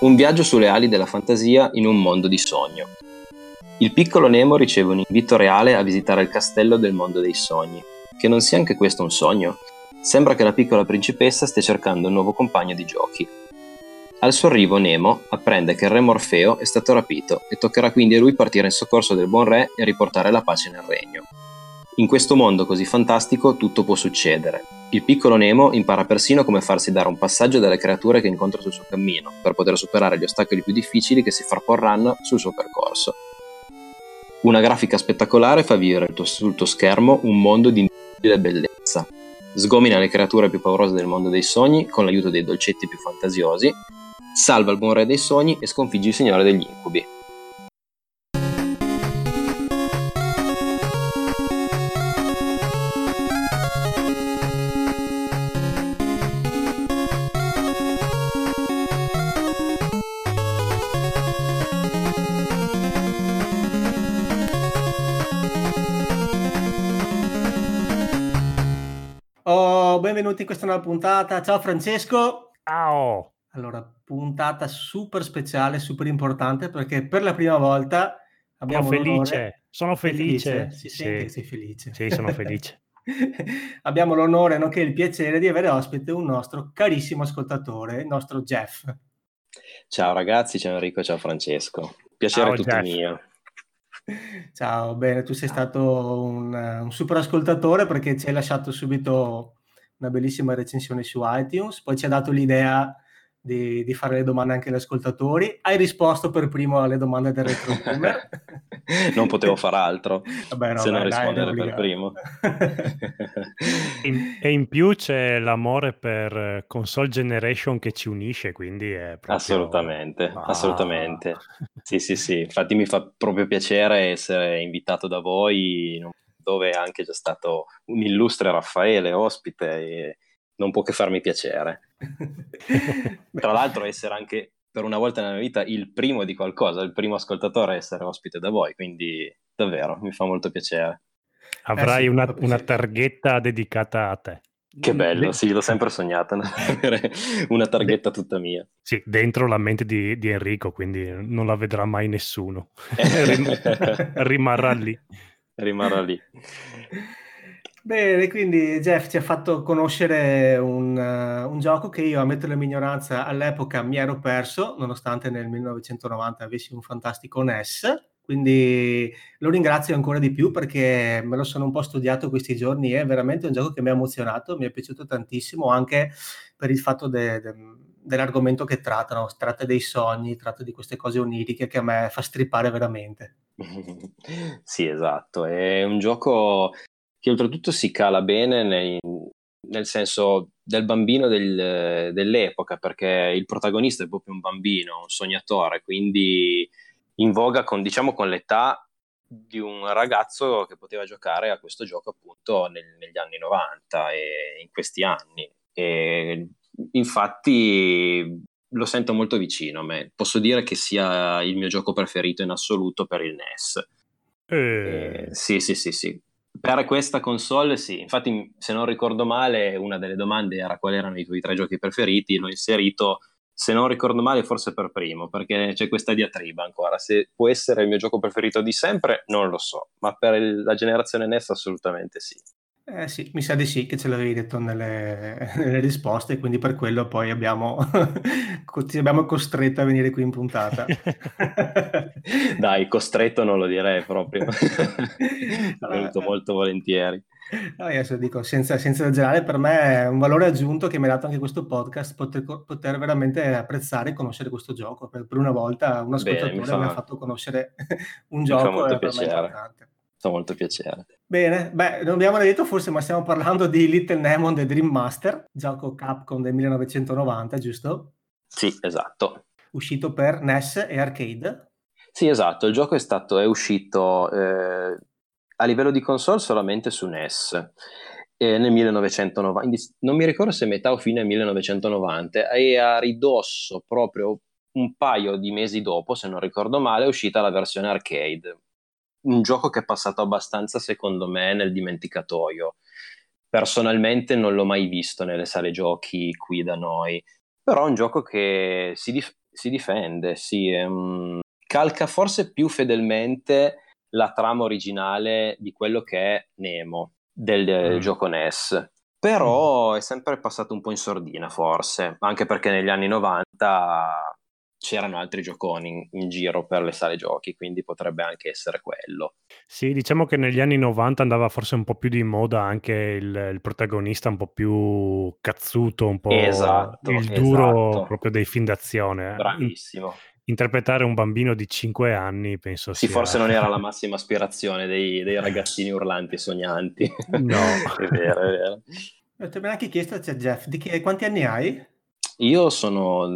Un viaggio sulle ali della fantasia in un mondo di sogno. Il piccolo Nemo riceve un invito reale a visitare il castello del mondo dei sogni. Che non sia anche questo un sogno? Sembra che la piccola principessa stia cercando un nuovo compagno di giochi. Al suo arrivo Nemo apprende che il re Morfeo è stato rapito e toccherà quindi a lui partire in soccorso del buon re e riportare la pace nel regno. In questo mondo così fantastico tutto può succedere. Il piccolo Nemo impara persino come farsi dare un passaggio dalle creature che incontra sul suo cammino, per poter superare gli ostacoli più difficili che si frapporranno sul suo percorso. Una grafica spettacolare fa vivere sul tuo schermo un mondo di indiscutibile bellezza. Sgomina le creature più paurose del mondo dei sogni con l'aiuto dei dolcetti più fantasiosi, salva il buon re dei sogni e sconfigge il signore degli incubi. Benvenuti in questa nuova puntata. Ciao Francesco. Ciao. Allora, puntata super speciale, super importante perché per la prima volta abbiamo Sono felice, sono felice. felice? Si sente che sei felice. Sì, sono felice. abbiamo l'onore, nonché il piacere di avere ospite un nostro carissimo ascoltatore, il nostro Jeff. Ciao ragazzi, ciao Enrico, ciao Francesco. Piacere ciao, tutto Jeff. mio. Ciao, bene, tu sei stato un, un, super ascoltatore perché ci hai lasciato subito una bellissima recensione su iTunes, poi ci ha dato l'idea di, di, fare le domande anche agli ascoltatori. Hai risposto per primo alle domande del retro boomer. non potevo fare altro Vabbè, no, se non rispondere dai, per primo. in, e in più c'è l'amore per console generation che ci unisce, quindi è proprio... Assolutamente, ah. assolutamente. Sì, sì, sì. Infatti mi fa proprio piacere essere invitato da voi in un dove è anche già stato un illustre Raffaele ospite e non può che farmi piacere. Tra l'altro essere anche per una volta nella mia vita il primo di qualcosa, il primo ascoltatore a essere ospite da voi, quindi davvero mi fa molto piacere. Avrai eh sì, una, una targhetta dedicata a te. Che bello, sì, l'ho sempre sognata, avere una targhetta tutta mia. Sì, dentro la mente di, di Enrico, quindi non la vedrà mai nessuno. Rimarrà lì rimarrà lì. Bene, quindi Jeff ci ha fatto conoscere un, uh, un, gioco che io, a mettere la mia ignoranza, all'epoca mi ero perso, nonostante nel 1990 avessi un fantastico NES. Quindi lo ringrazio ancora di più perché me lo sono un po' studiato questi giorni. È veramente un gioco che mi ha emozionato, mi è piaciuto tantissimo anche per il fatto de, de, dell'argomento che trattano. Tratta dei sogni, tratta di queste cose oniriche che a me fa strippare veramente. sì, esatto. È un gioco che oltretutto si cala bene nei, nel senso del bambino del, dell'epoca, perché il protagonista è proprio un bambino, un sognatore, quindi in voga con, diciamo, con l'età di un ragazzo che poteva giocare a questo gioco appunto nel, negli anni 90 e in questi anni. E infatti lo sento molto vicino a me. Posso dire che sia il mio gioco preferito in assoluto per il NES. Eh. Eh, sì, sì, sì, sì. Per questa console sì, infatti se non ricordo male una delle domande era quali erano i tuoi tre giochi preferiti, l'ho inserito, se non ricordo male forse per primo, perché c'è questa diatriba ancora, se può essere il mio gioco preferito di sempre non lo so, ma per la generazione NES assolutamente sì. Eh sì, mi sa di sì che ce l'avevi detto nelle, nelle risposte, quindi per quello poi abbiamo, ti abbiamo costretto a venire qui in puntata. Dai, costretto non lo direi proprio. Sono venuto molto volentieri. No, adesso dico, senza, senza esagerare, per me è un valore aggiunto che mi ha dato anche questo podcast, poter, poter veramente apprezzare e conoscere questo gioco. Per, per una volta un ascoltatore Bene, mi, fa... mi, ha fatto conoscere un gioco. Mi fa molto piacere. Fa molto piacere. Bene, beh, non abbiamo detto forse, ma stiamo parlando di Little Nemo The Dream Master, gioco Capcom del 1990, giusto? Sì, esatto. Uscito per NES e arcade. Sì, esatto, il gioco è, stato, è uscito eh, a livello di console solamente su NES eh, nel 1990, non mi ricordo se metà o fine 1990, e a ridosso proprio un paio di mesi dopo, se non ricordo male, è uscita la versione arcade. Un gioco che è passato abbastanza, secondo me, nel dimenticatoio. Personalmente non l'ho mai visto nelle sale giochi qui da noi, però è un gioco che si, dif- si difende, sì, um, calca forse più fedelmente la trama originale di quello che è Nemo del mm. gioco NES. Però mm. è sempre passato un po' in sordina, forse, anche perché negli anni 90 c'erano altri gioconi in, in, giro per le sale giochi, quindi potrebbe anche essere quello. Sì, diciamo che negli anni 90 andava forse un po' più di moda anche il, il protagonista un po' più cazzuto, un po' esatto, il duro esatto. proprio dei film d'azione. Eh. Bravissimo interpretare un bambino di 5 anni penso sì, sia... forse non era la massima aspirazione dei, dei ragazzini urlanti e sognanti. No. è vero, è vero. Ti abbiamo anche chiesto a Jeff, di che, quanti anni hai? Io sono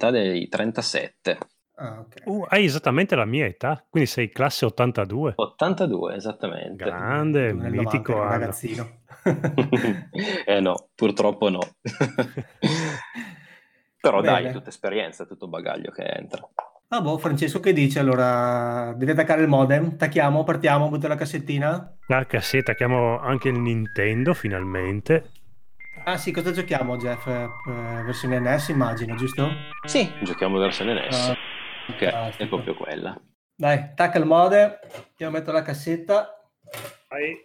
nell'età dei 37. Ah, okay. uh, hai esattamente la mia età, quindi sei classe 82. 82, esattamente. Grande, mitico 90, ragazzino. eh no, purtroppo no. Però Bene. dai, tutta esperienza, tutto bagaglio che entra. Ah boh, Francesco che dice? Allora, devi attaccare il modem? Tacchiamo, partiamo, butta la cassettina? La cassetta, tacchiamo anche il Nintendo finalmente. Ah sì, cosa giochiamo Jeff? Eh, versione NES immagino, giusto? Sì, giochiamo versione NES. Ah, ok, fantastico. è proprio quella. Dai, attacca il modem, io metto la cassetta. Vai.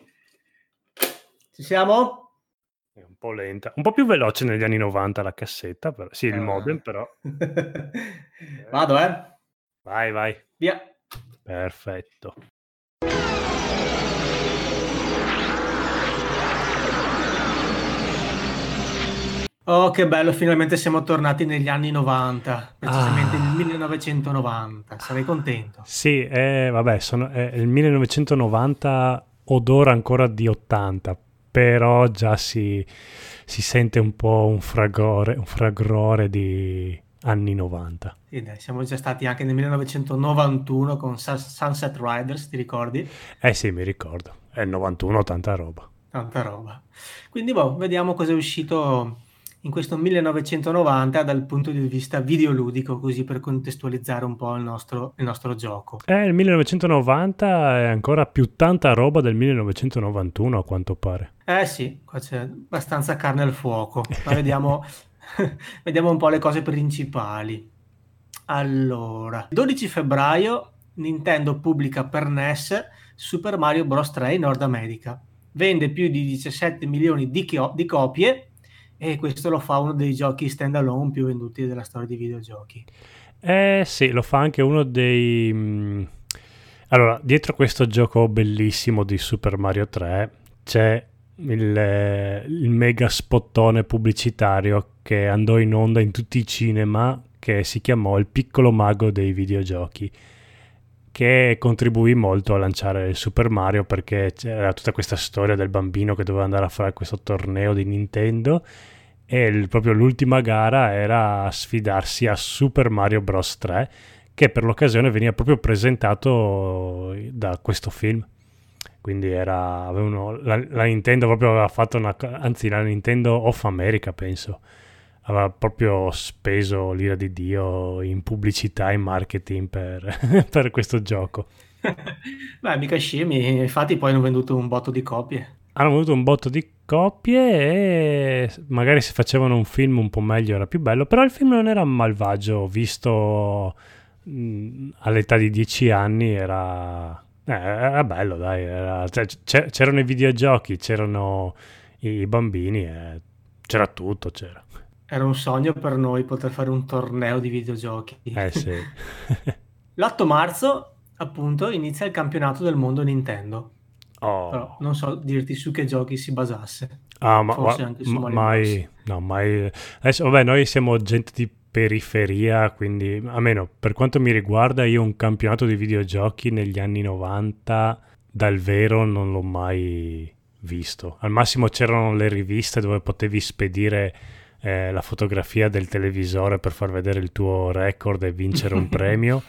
Ci siamo? È un po' lenta, un po' più veloce negli anni 90 la cassetta, però. sì, il ah. modem però. Vado, eh? Vai, vai. Via. Perfetto. Oh, che bello, finalmente siamo tornati negli anni 90, precisamente ah. nel 1990. Sarei contento. Sì, eh, vabbè, sono, eh, il 1990 odora ancora di 80, però già si, si sente un po' un fragore, un fragore di anni 90. Sì, dai, siamo già stati anche nel 1991 con Sunset Riders, ti ricordi? Eh sì, mi ricordo. È il 91, tanta roba. Tanta roba. Quindi, boh, vediamo cosa è uscito in questo 1990 dal punto di vista videoludico, così per contestualizzare un po' il nostro, il nostro gioco. Eh, il 1990 è ancora più tanta roba del 1991 a quanto pare. Eh sì, qua c'è abbastanza carne al fuoco, ma vediamo, vediamo un po' le cose principali. Allora, 12 febbraio Nintendo pubblica per NES Super Mario Bros. 3 in Nord America. Vende più di 17 milioni di, chi- di copie e questo lo fa uno dei giochi standalone più venduti della storia dei videogiochi. Eh sì, lo fa anche uno dei... Mm, allora, dietro questo gioco bellissimo di Super Mario 3 c'è il, il mega spottone pubblicitario che andò in onda in tutti i cinema che si chiamò Il piccolo mago dei videogiochi che contribuì molto a lanciare il Super Mario perché c'era tutta questa storia del bambino che doveva andare a fare questo torneo di Nintendo e il, proprio l'ultima gara era sfidarsi a Super Mario Bros. 3 che per l'occasione veniva proprio presentato da questo film. Quindi era avevano, la, la, Nintendo proprio aveva fatto una anzi la Nintendo of America penso aveva proprio speso l'ira di Dio in pubblicità e marketing per, per questo gioco. Beh, mica scemi, infatti poi hanno venduto un botto di copie. Hanno venduto un botto di copie e magari se facevano un film un po' meglio era più bello, però il film non era malvagio, visto mh, all'età di 10 anni era, eh, era bello, dai, era, cioè, c'erano i videogiochi, c'erano i bambini, eh, c'era tutto, c'era. Era un sogno per noi poter fare un torneo di videogiochi. Eh sì. L'8 marzo, appunto, inizia il campionato del mondo Nintendo. Oh. Però non so dirti su che giochi si basasse. Ah, ma, Forse ma mai, no, mai. Adesso, vabbè, noi siamo gente di periferia, quindi almeno per quanto mi riguarda, io un campionato di videogiochi negli anni 90 dal vero non l'ho mai visto. Al massimo c'erano le riviste dove potevi spedire eh, la fotografia del televisore per far vedere il tuo record e vincere un premio.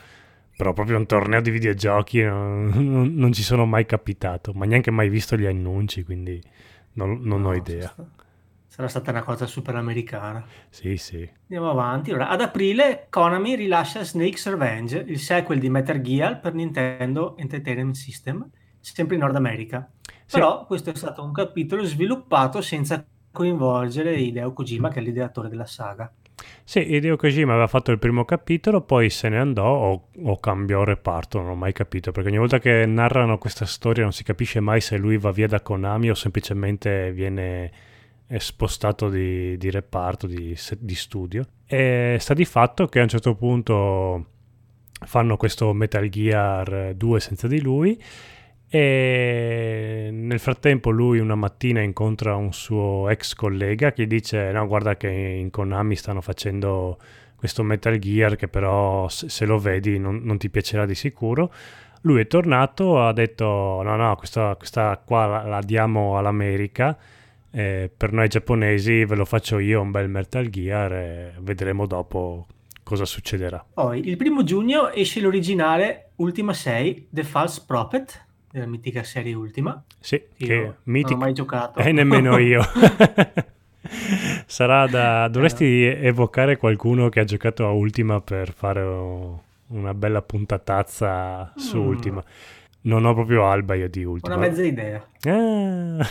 Però proprio un torneo di videogiochi non, non, non, ci sono mai capitato, ma neanche mai visto gli annunci, quindi non, non no, ho idea. Sarà stata una cosa super americana. Sì, sì. Andiamo avanti. Allora, ad aprile Konami rilascia Snake's Revenge, il sequel di Metal Gear per Nintendo Entertainment System, sempre in Nord America. Sì. Però questo è stato un capitolo sviluppato senza coinvolgere Hideo Kojima, che è l'ideatore della saga. Sì, Hideo Kojima aveva fatto il primo capitolo, poi se ne andò o, o, cambiò reparto, non ho mai capito, perché ogni volta che narrano questa storia non si capisce mai se lui va via da Konami o semplicemente viene spostato di, di reparto, di, di, studio. E sta di fatto che a un certo punto fanno questo Metal Gear 2 senza di lui e nel frattempo lui una mattina incontra un suo ex collega che dice no guarda che in Konami stanno facendo questo Metal Gear che però se lo vedi non, non ti piacerà di sicuro. Lui è tornato ha detto no no questa, questa qua la, la diamo all'America eh, per noi giapponesi ve lo faccio io un bel Metal Gear e vedremo dopo cosa succederà. Poi il primo giugno esce l'originale Ultima 6 The False Prophet della mitica serie ultima. Sì, che io mitica... non ho mai giocato. E eh, nemmeno io. Sarà da... Dovresti evocare qualcuno che ha giocato a Ultima per fare una bella puntatazza su mm. Ultima. Non ho proprio alba io di Ultima. Una mezza idea. Ah.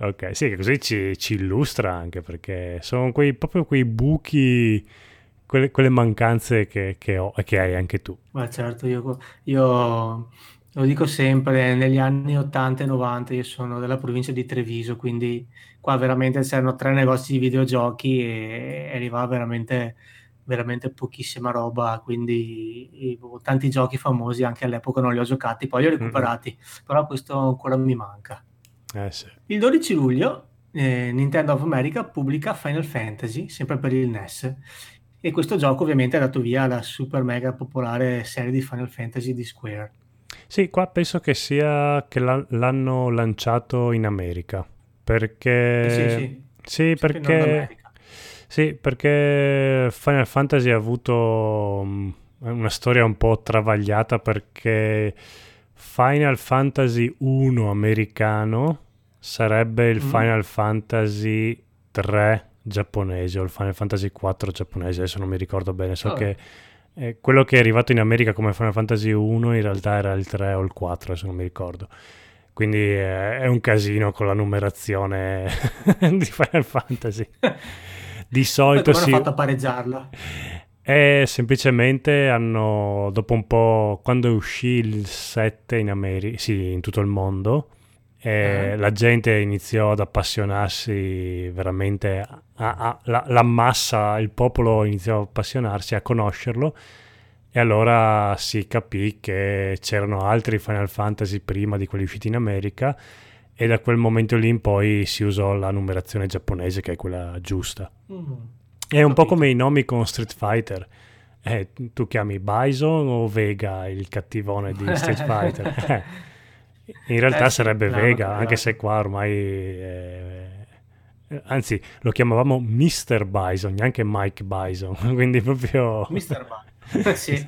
ok, sì, così ci, ci, illustra anche perché sono quei, proprio quei buchi, quelle, quelle mancanze che, che, ho e che hai anche tu. Ma certo, io, io lo dico sempre, negli anni 80 e 90 io sono della provincia di Treviso, quindi qua veramente c'erano tre negozi di videogiochi e arrivava veramente, veramente pochissima roba, quindi tanti giochi famosi anche all'epoca non li ho giocati, poi li ho recuperati, mm-hmm. però questo ancora mi manca. Eh sì. Il 12 luglio eh, Nintendo of America pubblica Final Fantasy, sempre per il NES, e questo gioco ovviamente ha dato via alla super mega popolare serie di Final Fantasy di Square. Sì, qua penso che sia che l'hanno lanciato in America. Perché... Sì, sì. Sì, perché... Sì, perché Final Fantasy ha avuto mm, una storia un po' travagliata perché Final Fantasy 1 americano sarebbe il mm. Final Fantasy 3 giapponese o il Final Fantasy 4 giapponese, adesso non mi ricordo bene, so oh. che eh, quello che è arrivato in America come Final Fantasy 1 in realtà era il 3 o il 4, se non mi ricordo. Quindi eh, è un casino con la numerazione di Final Fantasy. Di solito si... hanno fatto a pareggiarla? E semplicemente hanno, dopo un po', quando uscì il 7 in America, sì, in tutto il mondo, e uh-huh. la gente iniziò ad appassionarsi veramente, a, a, la, la, massa, il popolo iniziò ad appassionarsi, a conoscerlo e allora si capì che c'erano altri Final Fantasy prima di quelli usciti in America e da quel momento lì in poi si usò la numerazione giapponese che è quella giusta. Mm. È un po' come i nomi con Street Fighter. Eh, tu chiami Bison o Vega il cattivone di Street Fighter? In realtà eh, sarebbe no, Vega, no, anche se qua ormai... Eh, anzi, lo chiamavamo Mr. Bison, neanche Mike Bison, quindi proprio... Mr. Bison, sì.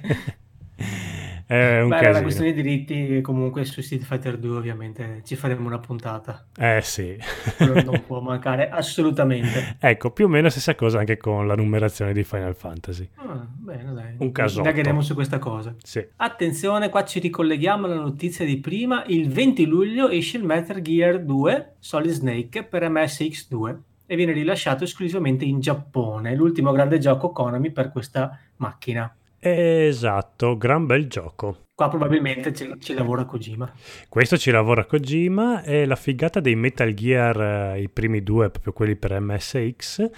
È un Beh, la questione di diritti comunque su Street Fighter 2 ovviamente ci faremo una puntata. Eh sì. non può mancare assolutamente. Ecco, più o meno la stessa cosa anche con la numerazione di Final Fantasy. Ah, bene, dai. Un caso. Indagheremo su questa cosa. Sì. Attenzione, qua ci ricolleghiamo alla notizia di prima. Il 20 luglio esce il Metal Gear 2 Solid Snake per MSX2 e viene rilasciato esclusivamente in Giappone, l'ultimo grande gioco Konami per questa macchina. Esatto, gran bel gioco. Qua probabilmente ci, ci, lavora Kojima. Questo ci lavora Kojima e la figata dei Metal Gear, eh, i primi due, proprio quelli per MSX,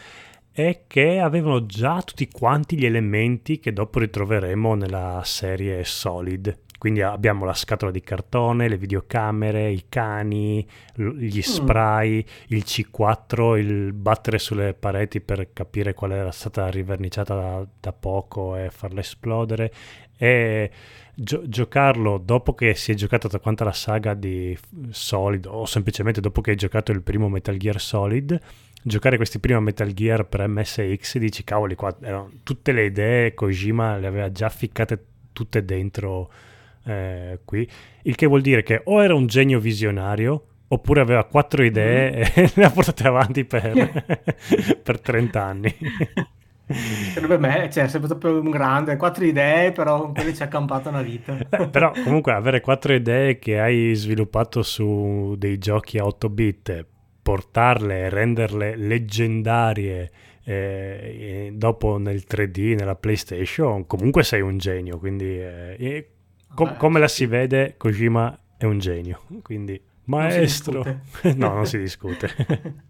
è che avevano già tutti quanti gli elementi che dopo ritroveremo nella serie Solid. Quindi abbiamo la scatola di cartone, le videocamere, i cani, gli mm. spray, mm. il C4, il battere sulle pareti per capire qual era stata riverniciata da, da poco e farla esplodere. E gio- giocarlo dopo che si è giocata tutta quanta la saga di Solid o semplicemente dopo che hai giocato il primo Metal Gear Solid giocare questi primi Metal Gear per MSX dici cavoli qua erano tutte le idee Kojima le aveva già ficcate tutte dentro eh, qui, il che vuol dire che o era un genio visionario oppure aveva quattro idee mm. e le ha portate avanti per, per 30 anni. Per me, cioè, sempre stato un grande, quattro idee, però con quelle ci ha accampato una vita. Beh, però comunque avere quattro idee che hai sviluppato su dei giochi a 8 bit, portarle e renderle leggendarie eh, dopo nel 3D, nella PlayStation, comunque sei un genio, quindi eh, com- come la si vede, Kojima è un genio, quindi maestro. Non no, non si discute.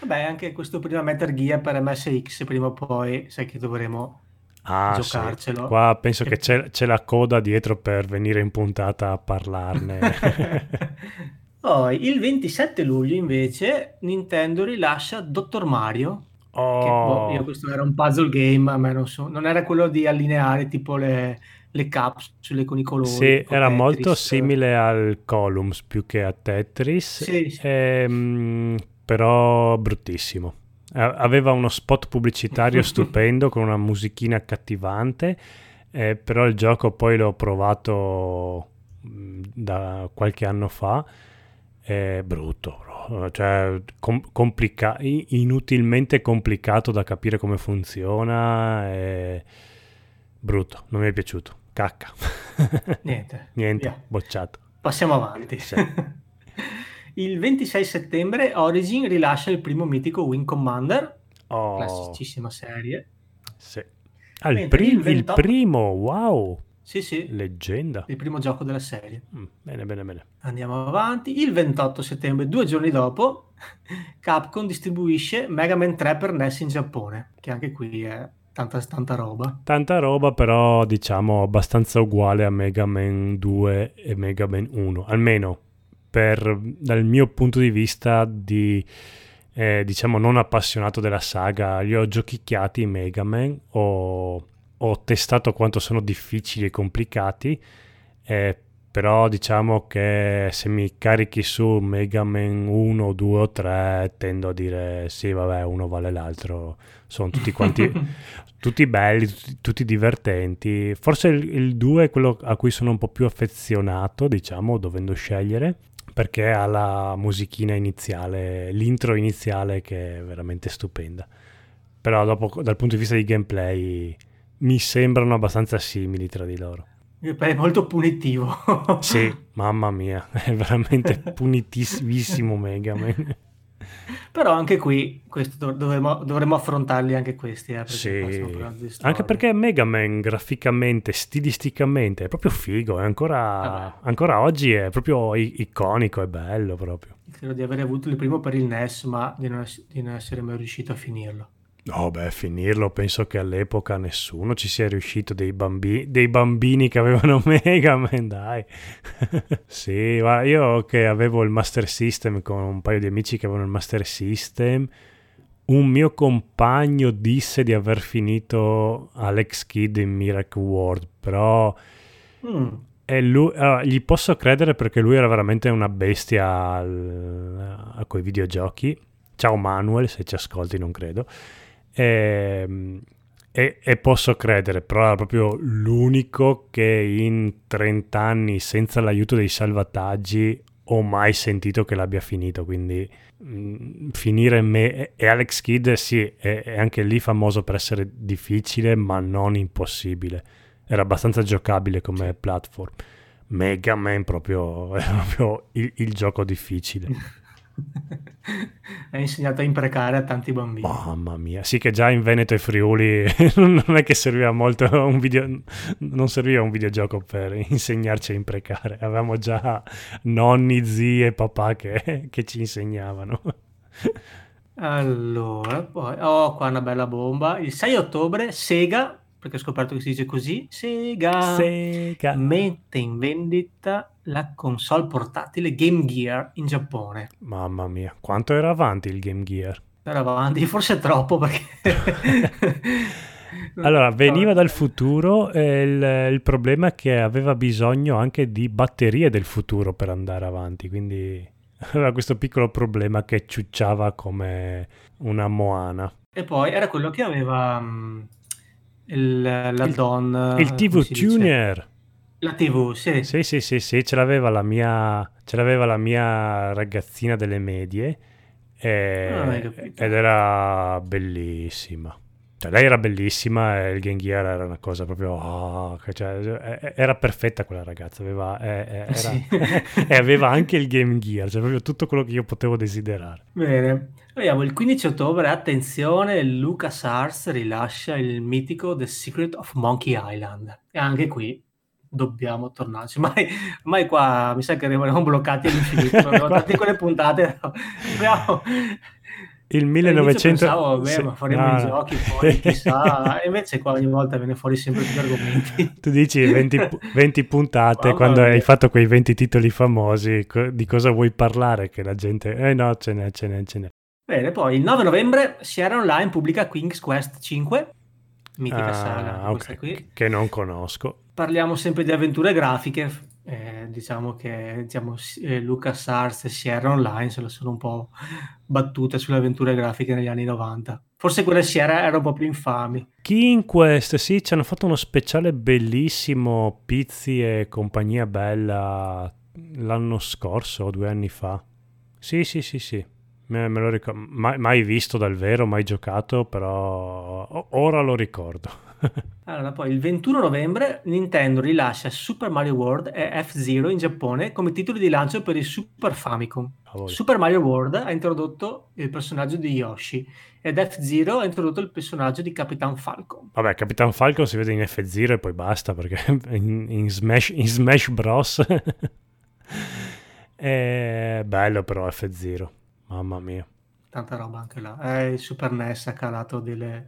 Vabbè, anche questo prima Metal Gear per MSX, prima o poi, sai che dovremo ah, giocarcelo. Sì. Qua penso e... che c'è, c'è, la coda dietro per venire in puntata a parlarne. poi, il 27 luglio, invece, Nintendo rilascia Dottor Mario. Oh. Che, boh, io questo era un puzzle game, a me non so, non era quello di allineare tipo le, le capsule con i colori. Sì, era Tetris. molto simile al Columns più che a Tetris. Sì, sì. Ehm, però bruttissimo. Aveva uno spot pubblicitario stupendo con una musichina accattivante, eh, però il gioco poi l'ho provato mm, da qualche anno fa, è brutto, cioè com- complica- inutilmente complicato da capire come funziona, è brutto, non mi è piaciuto, cacca. Niente. Niente, via. bocciato. Passiamo avanti. Sì. Il 26 settembre Origin rilascia il primo mitico Wing Commander, oh. classicissima serie. Sì. Ah, il, il, 28... il, primo, wow! Sì, sì. Leggenda. Il primo gioco della serie. Mm, bene, bene, bene. Andiamo avanti. Il 28 settembre, due giorni dopo, Capcom distribuisce Mega Man 3 per NES in Giappone, che anche qui è tanta, tanta roba. Tanta roba, però diciamo abbastanza uguale a Mega Man 2 e Mega Man 1, almeno per, dal mio punto di vista di eh, diciamo non appassionato della saga, li ho giochicchiati in Mega Man, ho, ho testato quanto sono difficili e complicati, eh, però diciamo che se mi carichi su Mega Man 1, 2 o 3 tendo a dire sì vabbè uno vale l'altro, sono tutti quanti tutti belli, tutti, tutti divertenti, forse il, il 2 è quello a cui sono un po' più affezionato diciamo dovendo scegliere perché ha la musichina iniziale, l'intro iniziale che è veramente stupenda. Però dopo, dal punto di vista di gameplay, mi sembrano abbastanza simili tra di loro. È molto punitivo. sì, mamma mia, è veramente punitivissimo Mega Man. Però anche qui dovremmo, dovremmo, affrontarli anche questi. Eh, sì. Anche perché Mega Man graficamente, stilisticamente è proprio figo. È ancora, ancora, oggi è proprio iconico, è bello proprio. Credo di aver avuto il primo per il NES, ma di non, di non essere mai riuscito a finirlo. No, beh, finirlo penso che all'epoca nessuno ci sia riuscito, dei, bambi- dei bambini che avevano Mega Man, dai. sì, ma io che avevo il Master System con un paio di amici che avevano il Master System, un mio compagno disse di aver finito Alex Kidd in Miracle World, però... Mm. Lui, allora, gli posso credere perché lui era veramente una bestia al, a quei videogiochi. Ciao Manuel, se ci ascolti non credo. E, ehm, e, e, posso credere, però era proprio l'unico che in 30 anni senza l'aiuto dei salvataggi ho mai sentito che l'abbia finito, quindi mh, mm, finire me e Alex Kidd sì, è, è, anche lì famoso per essere difficile ma non impossibile, era abbastanza giocabile come platform. Mega Man proprio, è proprio il, il gioco difficile. ha insegnato a imprecare a tanti bambini. Mamma mia, sì che già in Veneto e Friuli non è che serviva molto un video, non serviva un videogioco per insegnarci a imprecare, avevamo già nonni, zii e papà che, che ci insegnavano. Allora, poi, oh, qua una bella bomba. Il 6 ottobre Sega perché ho scoperto che si dice così, Sega, Sega. mette in vendita la console portatile Game Gear in Giappone. Mamma mia, quanto era avanti il Game Gear? Era avanti, forse troppo perché... allora, veniva dal futuro e il, il, problema è che aveva bisogno anche di batterie del futuro per andare avanti, quindi aveva questo piccolo problema che ciucciava come una moana. E poi era quello che aveva... Mh, il, la il, donna il TV tuner La TV, sì. Sì, sì, sì, sì, ce l'aveva la mia, ce l'aveva la mia ragazzina delle medie e- Ah, hai capito. ed era bellissima. Cioè, lei era bellissima e il Game Gear era una cosa proprio... oh, cioè, eh, era perfetta quella ragazza, aveva, eh, eh, era- Sì. e aveva anche il Game Gear, cioè proprio tutto quello che io potevo desiderare. Bene, vediamo il 15 ottobre, attenzione, LucasArts rilascia il mitico The Secret of Monkey Island. E anche qui dobbiamo tornarci. Mai, mai qua mi sa che rimaniamo bloccati all'infinito. Abbiamo tante quelle puntate. Abbiamo... Il All'inizio 1900... pensavo, sì, ma faremo no, i no. giochi, poi chissà. Invece qua ogni volta viene fuori sempre più argomenti. Tu dici 20, pu- 20 puntate, Mamma quando mia. hai fatto quei 20 titoli famosi, di cosa vuoi parlare? Che la gente... Eh no, ce n'è, ce n'è, ce n'è. Bene, poi il 9 novembre Sierra Online pubblica King's Quest 5, mitica Ah, saga, ok, questa qui. Che non conosco. Parliamo sempre di avventure grafiche, eh, diciamo che diciamo, eh, LucasArts e Sierra Online se la sono un po' battute sulle avventure grafiche negli anni 90. Forse quelle Sierra erano un po' più infami. King Quest, sì, ci hanno fatto uno speciale bellissimo, Pizzi e compagnia bella, l'anno scorso o due anni fa. Sì, sì, sì, sì. Me, lo ricordo. Mai, mai visto dal vero, mai giocato, però ora lo ricordo. Allora, poi il 21 novembre Nintendo rilascia Super Mario World e F-Zero in Giappone come titoli di lancio per il Super Famicom. Cavoli. Super Mario World ha introdotto il personaggio di Yoshi ed F-Zero ha introdotto il personaggio di Capitan Falcon. Vabbè, Capitan Falcon si vede in F0 e poi basta perché in, in Smash, in Smash Bros. è bello però F0, mamma mia. Tanta roba anche là. Eh, il Super NES ha calato delle-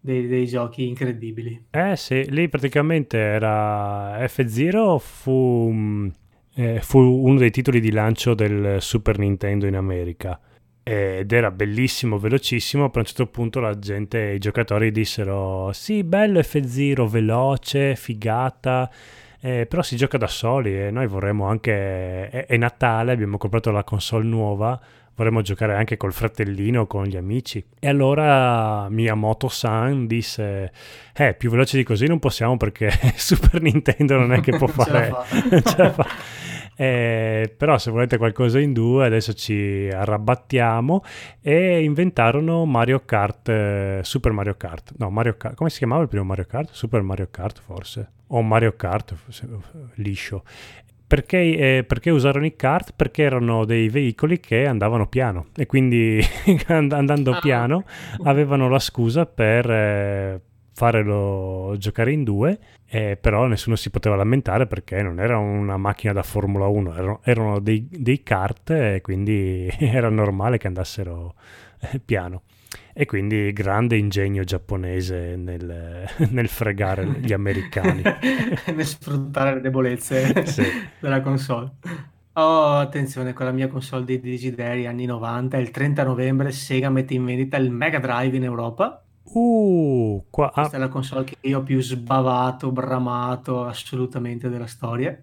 dei, dei giochi incredibili. Eh sì, lì praticamente era F0 fu, mm, eh, fu uno dei titoli di lancio del Super Nintendo in America ed era bellissimo, velocissimo, poi a un certo punto la gente, i giocatori dissero sì, bello F0, veloce, figata, eh, però si gioca da soli e noi vorremmo anche, è, è Natale, abbiamo comprato la console nuova, vorremmo giocare anche col fratellino, con gli amici. E allora Miyamoto-san disse, eh, più veloce di così non possiamo perché Super Nintendo non è che può Ce la fare... ce la fa. Eh, però se volete qualcosa in due adesso ci arrabattiamo e inventarono Mario Kart eh, Super Mario Kart no Mario Kart come si chiamava il primo Mario Kart? Super Mario Kart forse o Mario Kart liscio perché, eh, perché usarono i kart? Perché erano dei veicoli che andavano piano e quindi and- andando Ah. piano avevano la scusa per eh, farlo giocare in due, eh, però nessuno si poteva lamentare perché non era una macchina da Formula 1, erano, erano dei, dei kart e quindi era normale che andassero eh, piano. E quindi grande ingegno giapponese nel, nel fregare gli americani. Nel sfruttare le debolezze Sì. della console. Oh, attenzione, con la mia console dei Desideri anni 90, il 30 novembre Sega mette in vendita il Mega Drive in Europa. Uh, qua, ah, Questa è la console che io ho più sbavato, bramato assolutamente della storia.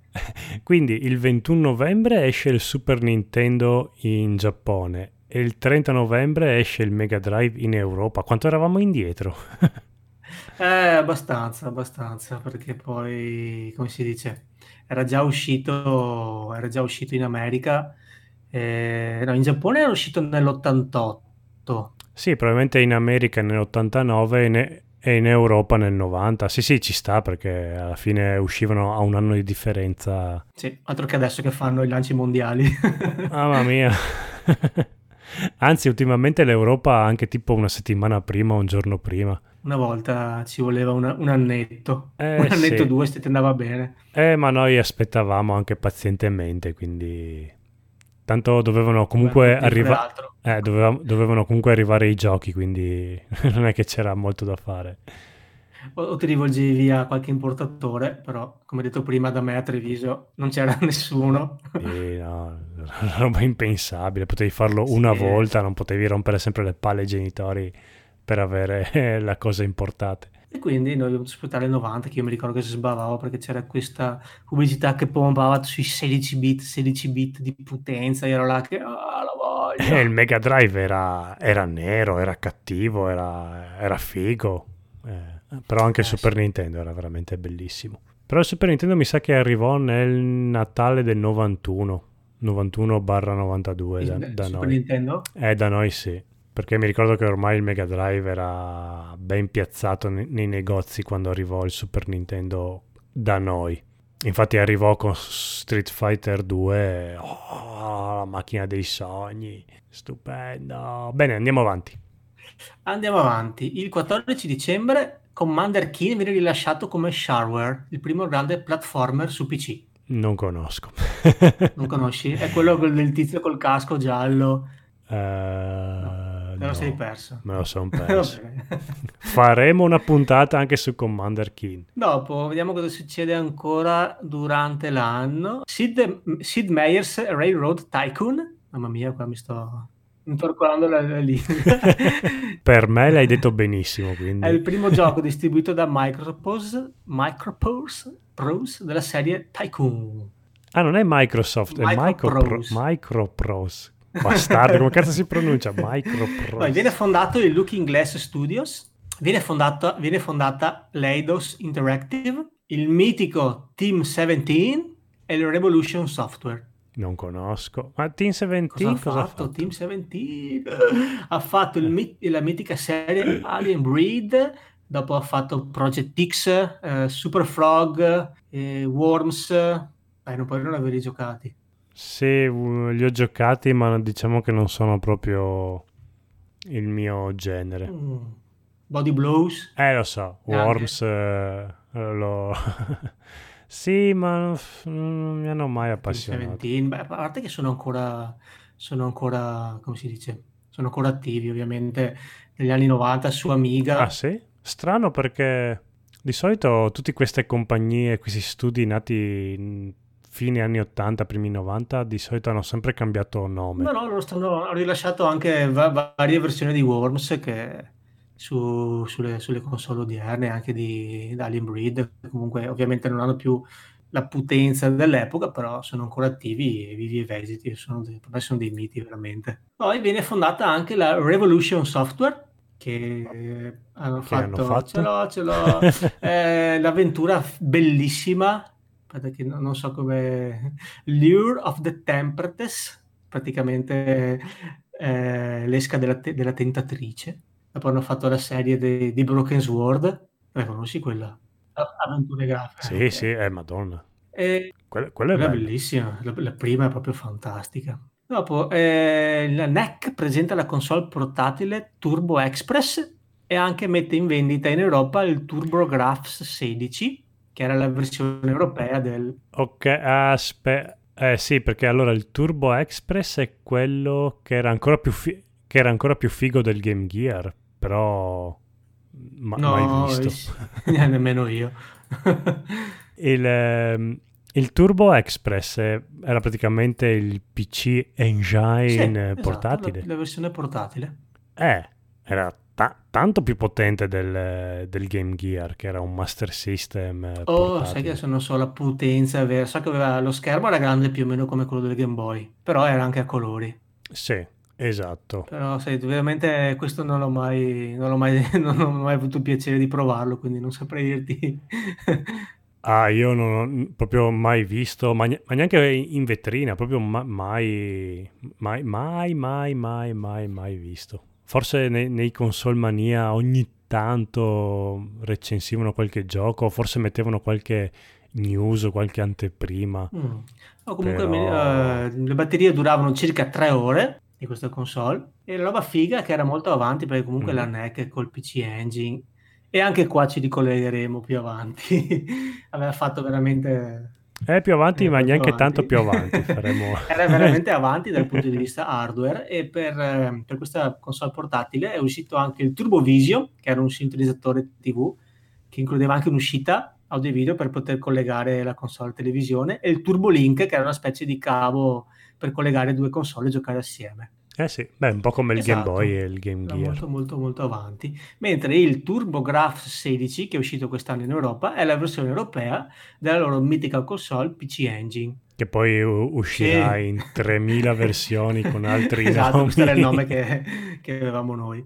Quindi il 21 novembre esce il Super Nintendo in Giappone e il 30 novembre esce il Mega Drive in Europa. Quanto eravamo indietro? Eh, abbastanza, abbastanza, perché poi, come si dice, era già uscito, era già uscito in America, eh, no, in Giappone era uscito nell'88. sì, probabilmente in America nell'89 e ne- e in Europa nel 90. Sì, sì, ci sta perché alla fine uscivano a un anno di differenza. Sì, altro che adesso che fanno i lanci mondiali. Mamma mia. Anzi, ultimamente l'Europa anche tipo una settimana prima, un giorno prima. Una volta ci voleva una- un annetto, Eh, un annetto sì. due se ti andava bene. Eh, ma noi aspettavamo anche pazientemente, quindi tanto dovevano comunque arrivare. Eh, doveva- dovevano comunque arrivare i giochi, quindi non è che c'era molto da fare. O, o ti rivolgevi a qualche importatore, però come detto prima da me a Treviso non c'era nessuno. Sì, no, una roba impensabile. Potevi farlo una Sì. volta, non potevi rompere sempre le palle ai genitori per avere la cosa importata. E quindi noi dobbiamo aspettare il 90, che io mi ricordo che si sbavavo perché c'era questa pubblicità che pompava sui 16 bit, 16 bit di potenza, io ero là che, ah, la voglio. E il Mega Drive era, era nero, era cattivo, era, era figo. Eh, però anche il Eh, Super. Nintendo era veramente bellissimo. Però il Super Nintendo mi sa che arrivò nel Natale del 91, 91-92 da, da Super noi. Nintendo? Eh, da noi sì, perché mi ricordo che ormai il Mega Drive era ben piazzato nei, nei negozi quando arrivò il Super Nintendo da noi. Infatti arrivò con Street Fighter 2, oh, la macchina dei sogni, stupendo. Bene, andiamo avanti. Andiamo avanti. Il 14 dicembre Commander Keen viene rilasciato come shareware, il primo grande platformer su PC. Non conosco. Non conosci? È quello del tizio col casco giallo. Eh, Te lo no, sei perso. Me lo sono perso. Faremo una puntata anche su Commander Keen. Dopo, vediamo cosa succede ancora durante l'anno. Sid, Sid Meier's Railroad Tycoon. Mamma mia, qua mi sto intorcolando la, la lingua. Per me l'hai detto benissimo, quindi... È il primo gioco distribuito da Microprose, Microprose Prose della serie Tycoon. Ah, non è Microsoft, è Microprose. Micropro- Microprose. Bastardo, come cazzo si pronuncia? Microprose. Poi viene fondato il Looking Glass Studios, viene, fondato, viene fondata l'Eidos Interactive, il mitico Team 17 e il Revolution Software. Non conosco. Ma Team 17 Cosa ha cosa, ha fatto? fatto? Team 17 ha fatto il la mitica serie Alien Breed, dopo ha fatto Project X, eh, Super Frog, eh, Worms, eh, non, poi non avevi giocati. Sì, li ho giocati, ma diciamo che non sono proprio il mio genere. Mm. Body Blows, Eh, lo so. Worms eh, lo... sì, ma non mi hanno mai appassionato. 17, beh, a parte che sono ancora, sono ancora, come si dice, sono ancora attivi ovviamente negli anni 90 su Amiga. Ah sì? Strano perché di solito tutte queste compagnie, questi studi nati in fine anni 80, primi 90, di solito hanno sempre cambiato nome. No, no, loro stanno, hanno rilasciato anche va- varie versioni di Worms che su- sulle, sulle console odierne, anche di, di Alien Breed, comunque ovviamente non hanno più la potenza dell'epoca, però sono ancora attivi, e vivi e vesiti, sono dei, per me sono dei miti veramente. Poi viene fondata anche la Revolution Software, che hanno Che hanno fatto, fatto? ce l'ho, ce l'ho, eh, l'avventura bellissima, aspetta che no- non so come, Lure of the Tempertes, praticamente eh, l'esca della, te- della tentatrice. Dopo hanno fatto la serie de- di Broken Sword, la conosci quella? Avventure grafiche. Sì, sì, eh, madonna. E è quella è bello. bellissima, la, la prima è proprio fantastica. Dopo, eh, la NEC presenta la console portatile Turbo Express e anche mette in vendita in Europa il TurboGrafx 16, che era la versione europea del... Ok, aspetta. Eh sì, perché allora il Turbo Express è quello che era ancora più, fi- che era ancora più figo del Game Gear, però ma- mai visto. sì, nemmeno io. Il, ehm, il Turbo Express eh, era praticamente il PC Engine Sì, eh, esatto, portatile. la, la versione portatile. Eh, era ta- tanto più potente del, del Game Gear, che era un Master System eh, Oh, sai portatile. che adesso non so la potenza vera, so che aveva lo schermo era grande più o meno come quello del Game Boy, però era anche a colori. Sì, esatto. Però sai, veramente questo non l'ho mai, non l'ho mai, non ho mai avuto il piacere di provarlo, quindi non saprei dirti. Ah, io non ho proprio mai visto, ma, ne- ma neanche in vetrina, proprio ma- mai, mai, mai, mai, mai, mai, mai visto. Forse nei, nei console mania ogni tanto recensivano qualche gioco, forse mettevano qualche news o qualche anteprima. Mm. No, comunque Però- mi- eh, le batterie duravano circa tre ore di questa console e la roba figa è che era molto avanti perché comunque Mhm. la NEC col PC Engine e anche qua ci ricollegheremo più avanti aveva fatto veramente Eh, più avanti, Eh, ma neanche avanti. tanto più avanti. Faremo... era veramente avanti dal punto di vista hardware e per, eh, per questa console portatile è uscito anche il Turbo Visio che era un sintonizzatore TV che includeva anche un'uscita audio e video per poter collegare la console alla televisione e il Turbo Link che era una specie di cavo per collegare due console e giocare assieme. Eh sì, beh, un po' come il Game Esatto. Boy e il Game Gear. molto molto molto avanti. Mentre il TurboGrafx 16 che è uscito quest'anno in Europa è la versione europea della loro mitica console PC Engine. Che poi uscirà sì. in 3000 versioni con altri esatto, nomi. questo era il nome che, che avevamo noi.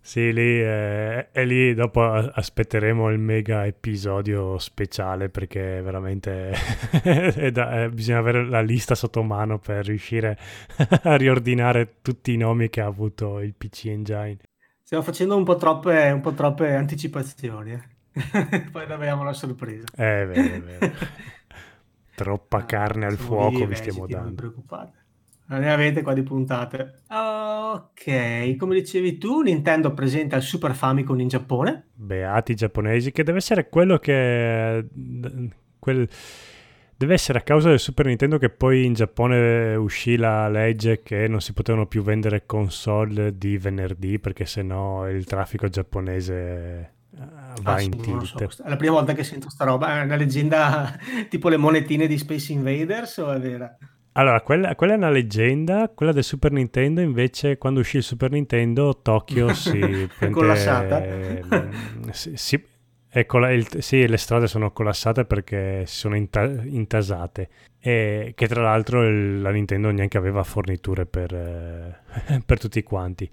Sì, lì, eh, e lì dopo aspetteremo il mega episodio speciale perché veramente da, eh, bisogna avere la lista sotto mano per riuscire a riordinare tutti i nomi che ha avuto il PC Engine. Stiamo facendo un po' troppe, un po troppe anticipazioni, eh. poi abbiamo la sorpresa. È vero, è vero. Troppa ah, carne al fuoco vi stiamo dando. Non preoccupate. Ne avete qua di puntate. Ok, come dicevi tu, Nintendo presenta il Super Famicom in Giappone. Beati giapponesi, che deve essere quello che... Quel... Deve essere a causa del Super Nintendo che poi in Giappone uscì la legge che non si potevano più vendere console di venerdì perché sennò il traffico giapponese va ah, in tilt. So. È la prima volta che sento sta roba. È una leggenda tipo le monetine di Space Invaders o è vera? Allora, quella, quella, è una leggenda, quella del Super Nintendo invece quando uscì il Super Nintendo Tokyo si... è collassata? Eh, si, si il, sì, le strade sono collassate perché si sono inta- intasate e che tra l'altro il, la Nintendo neanche aveva forniture per, eh, per tutti quanti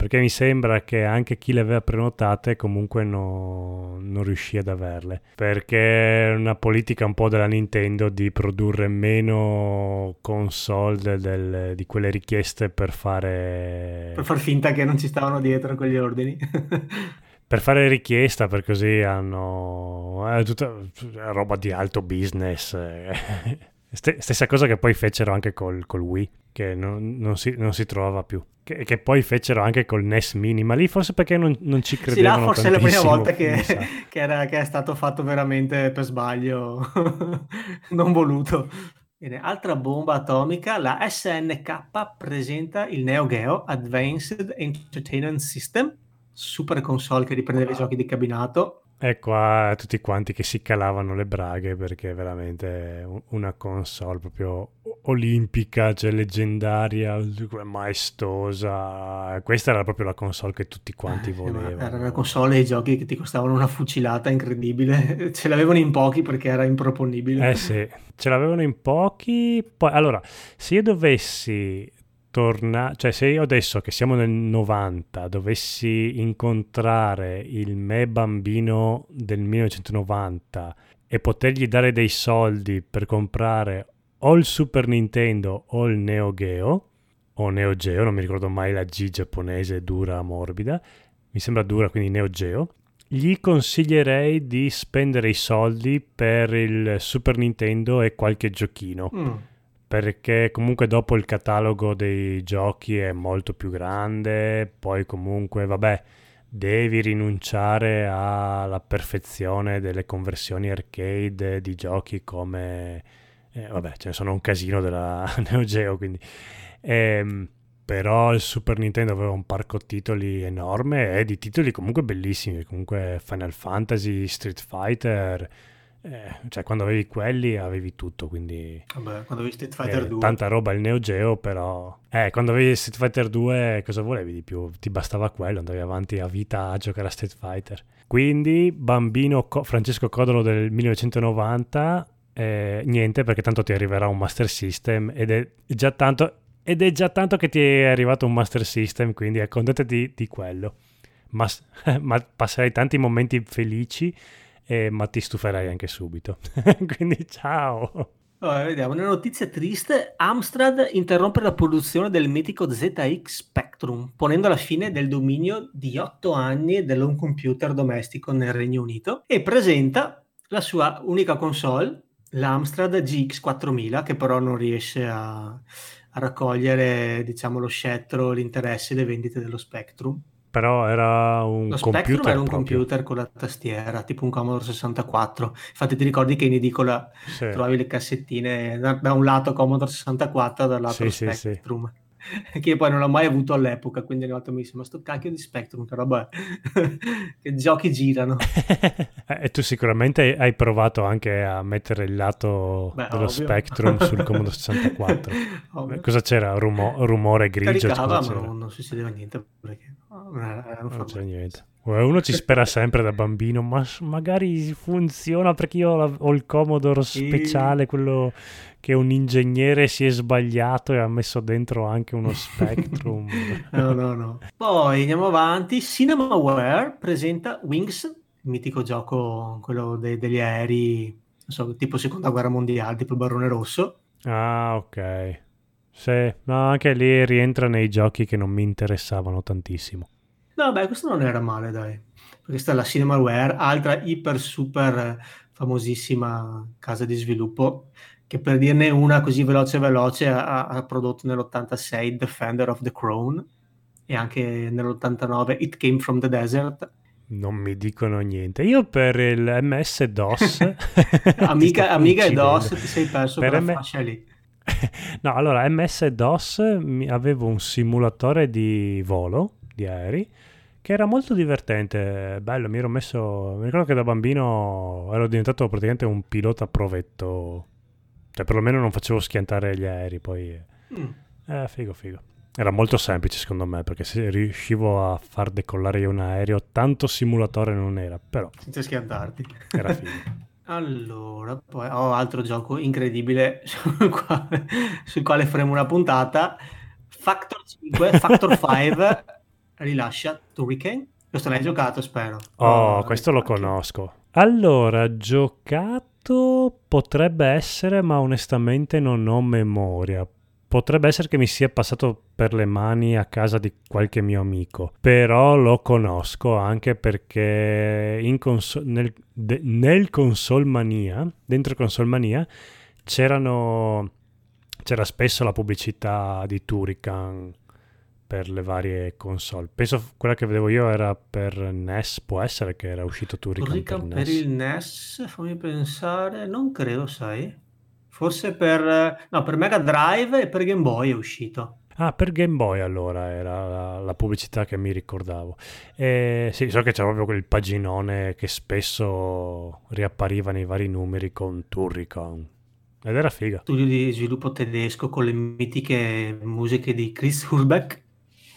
perché mi sembra che anche chi le aveva prenotate comunque no, non riuscì ad averle, perché è una politica un po' della Nintendo di produrre meno console del, di quelle richieste per fare... Per far finta che non ci stavano dietro quegli ordini. per fare richiesta, per così hanno... è tutta roba di alto business. Stessa cosa che poi fecero anche col, col Wii, che non, non, si, non, si, trovava più. Che, che, poi fecero anche col NES Mini, ma lì forse perché non, non ci credevano Sì, là forse è la prima volta che, che, era, che, è stato fatto veramente per sbaglio, non voluto. Bene, altra bomba atomica, la SNK presenta il Neo Geo Advanced Entertainment System, super console che riprendeva wow. i giochi di cabinato, Ecco a tutti quanti che si calavano le braghe perché è veramente una console proprio olimpica, cioè leggendaria, maestosa. Questa era proprio la console che tutti quanti eh, volevano. Era una console e i giochi che ti costavano una fucilata incredibile. Ce l'avevano in pochi perché era improponibile. Eh sì, ce l'avevano in pochi. Poi, allora, se io dovessi tornare, cioè se io adesso che siamo nel 90 dovessi incontrare il me bambino del 1990 e potergli dare dei soldi per comprare o il Super Nintendo o il Neo Geo o Neo Geo, non mi ricordo mai la G giapponese dura morbida, mi sembra dura quindi Neo Geo, gli consiglierei di spendere i soldi per il Super Nintendo e qualche giochino. Mm perché comunque dopo il catalogo dei giochi è molto più grande, poi comunque vabbè devi rinunciare alla perfezione delle conversioni arcade di giochi come eh, vabbè ce ne sono un casino della Neo Geo quindi. Ehm, però il Super Nintendo aveva un parco titoli enorme e di titoli comunque bellissimi comunque Final Fantasy, Street Fighter eh, cioè, quando avevi quelli avevi tutto, quindi... Vabbè, quando avevi Street Fighter eh, 2... Tanta roba il Neo Geo, però... Eh, quando avevi Street Fighter 2 cosa volevi di più? Ti bastava quello, andavi avanti a vita a giocare a Street Fighter. Quindi, bambino Co- Francesco Codolo del 1990, eh, niente, perché tanto ti arriverà un Master System ed è già tanto... Ed è già tanto che ti è arrivato un Master System, quindi accontentati di quello. Ma, ma passerai tanti momenti felici eh, ma ti stuferai anche subito. Quindi ciao! Allora, vediamo, una notizia triste, Amstrad interrompe la produzione del mitico ZX Spectrum, ponendo la fine del dominio di 8 anni dell'home computer domestico nel Regno Unito e presenta la sua unica console, l'Amstrad GX4000, che però non riesce a, a raccogliere diciamo, lo scettro, l'interesse e le vendite dello Spectrum però era un Lo computer Spectrum era un proprio. computer con la tastiera, tipo un Commodore 64. Infatti ti ricordi che in edicola sì. trovavi le cassettine da, da, un lato Commodore 64 dall'altro sì, Spectrum. Sì, che poi non l'ho mai avuto all'epoca, quindi ogni volta mi dice, ma sto cacchio di Spectrum, che roba che giochi girano. e tu sicuramente hai provato anche a mettere il lato Beh, dello ovvio. Spectrum sul Commodore 64. Cosa c'era? Rumo- rumore grigio? Caricava, ma non, non succedeva niente perché non, non c'era niente. Uno ci spera sempre da bambino, ma magari funziona perché io ho il Commodore speciale, quello che un ingegnere si è sbagliato e ha messo dentro anche uno Spectrum. no, no, no. Poi andiamo avanti. Cinemaware presenta Wings, il mitico gioco, quello de- degli aerei, non so, tipo seconda guerra mondiale, tipo il Barone Rosso. Ah, ok. Sì, no, anche lì rientra nei giochi che non mi interessavano tantissimo. No, beh, questo non era male, dai. Questa è la Cinemaware, altra iper super famosissima casa di sviluppo, che per dirne una così veloce veloce ha, ha prodotto nell'86 Defender of the Crown e anche nell'89 It Came from the Desert. Non mi dicono niente. Io per il MS-DOS... amica, amica e DOS ti sei perso per, per la fascia lì. no, allora MS-DOS avevo un simulatore di volo di aerei che era molto divertente, bello, mi ero messo, mi ricordo che da bambino ero diventato praticamente un pilota provetto, cioè perlomeno non facevo schiantare gli aerei, poi... Mm. Eh, figo, figo. Era molto semplice secondo me, perché se riuscivo a far decollare io un aereo, tanto simulatore non era, però... Senza schiantarti. Era figo. Allora, poi ho altro gioco incredibile sul quale, sul quale faremo una puntata. Factor 5, Factor 5 rilascia Turricane. Questo l'hai giocato, spero. Oh, oh questo lo conosco. Allora, giocato potrebbe essere, ma onestamente non ho memoria. Potrebbe essere che mi sia passato per le mani a casa di qualche mio amico, però lo conosco anche perché conso- nel, de- nel Console Mania, dentro Console Mania, c'erano, c'era spesso la pubblicità di Turrican per le varie console. Penso quella che vedevo io era per NES, può essere che era uscito Turrican, Turrican per, per il NES, fammi pensare, non credo, sai. Forse per, no, per Mega Drive e per Game Boy è uscito. Ah, per Game Boy allora era la, la pubblicità che mi ricordavo. E, sì, so che c'era proprio quel paginone che spesso riappariva nei vari numeri con Turrican. Ed era figa. Studio di sviluppo tedesco con le mitiche musiche di Chris Hurbeck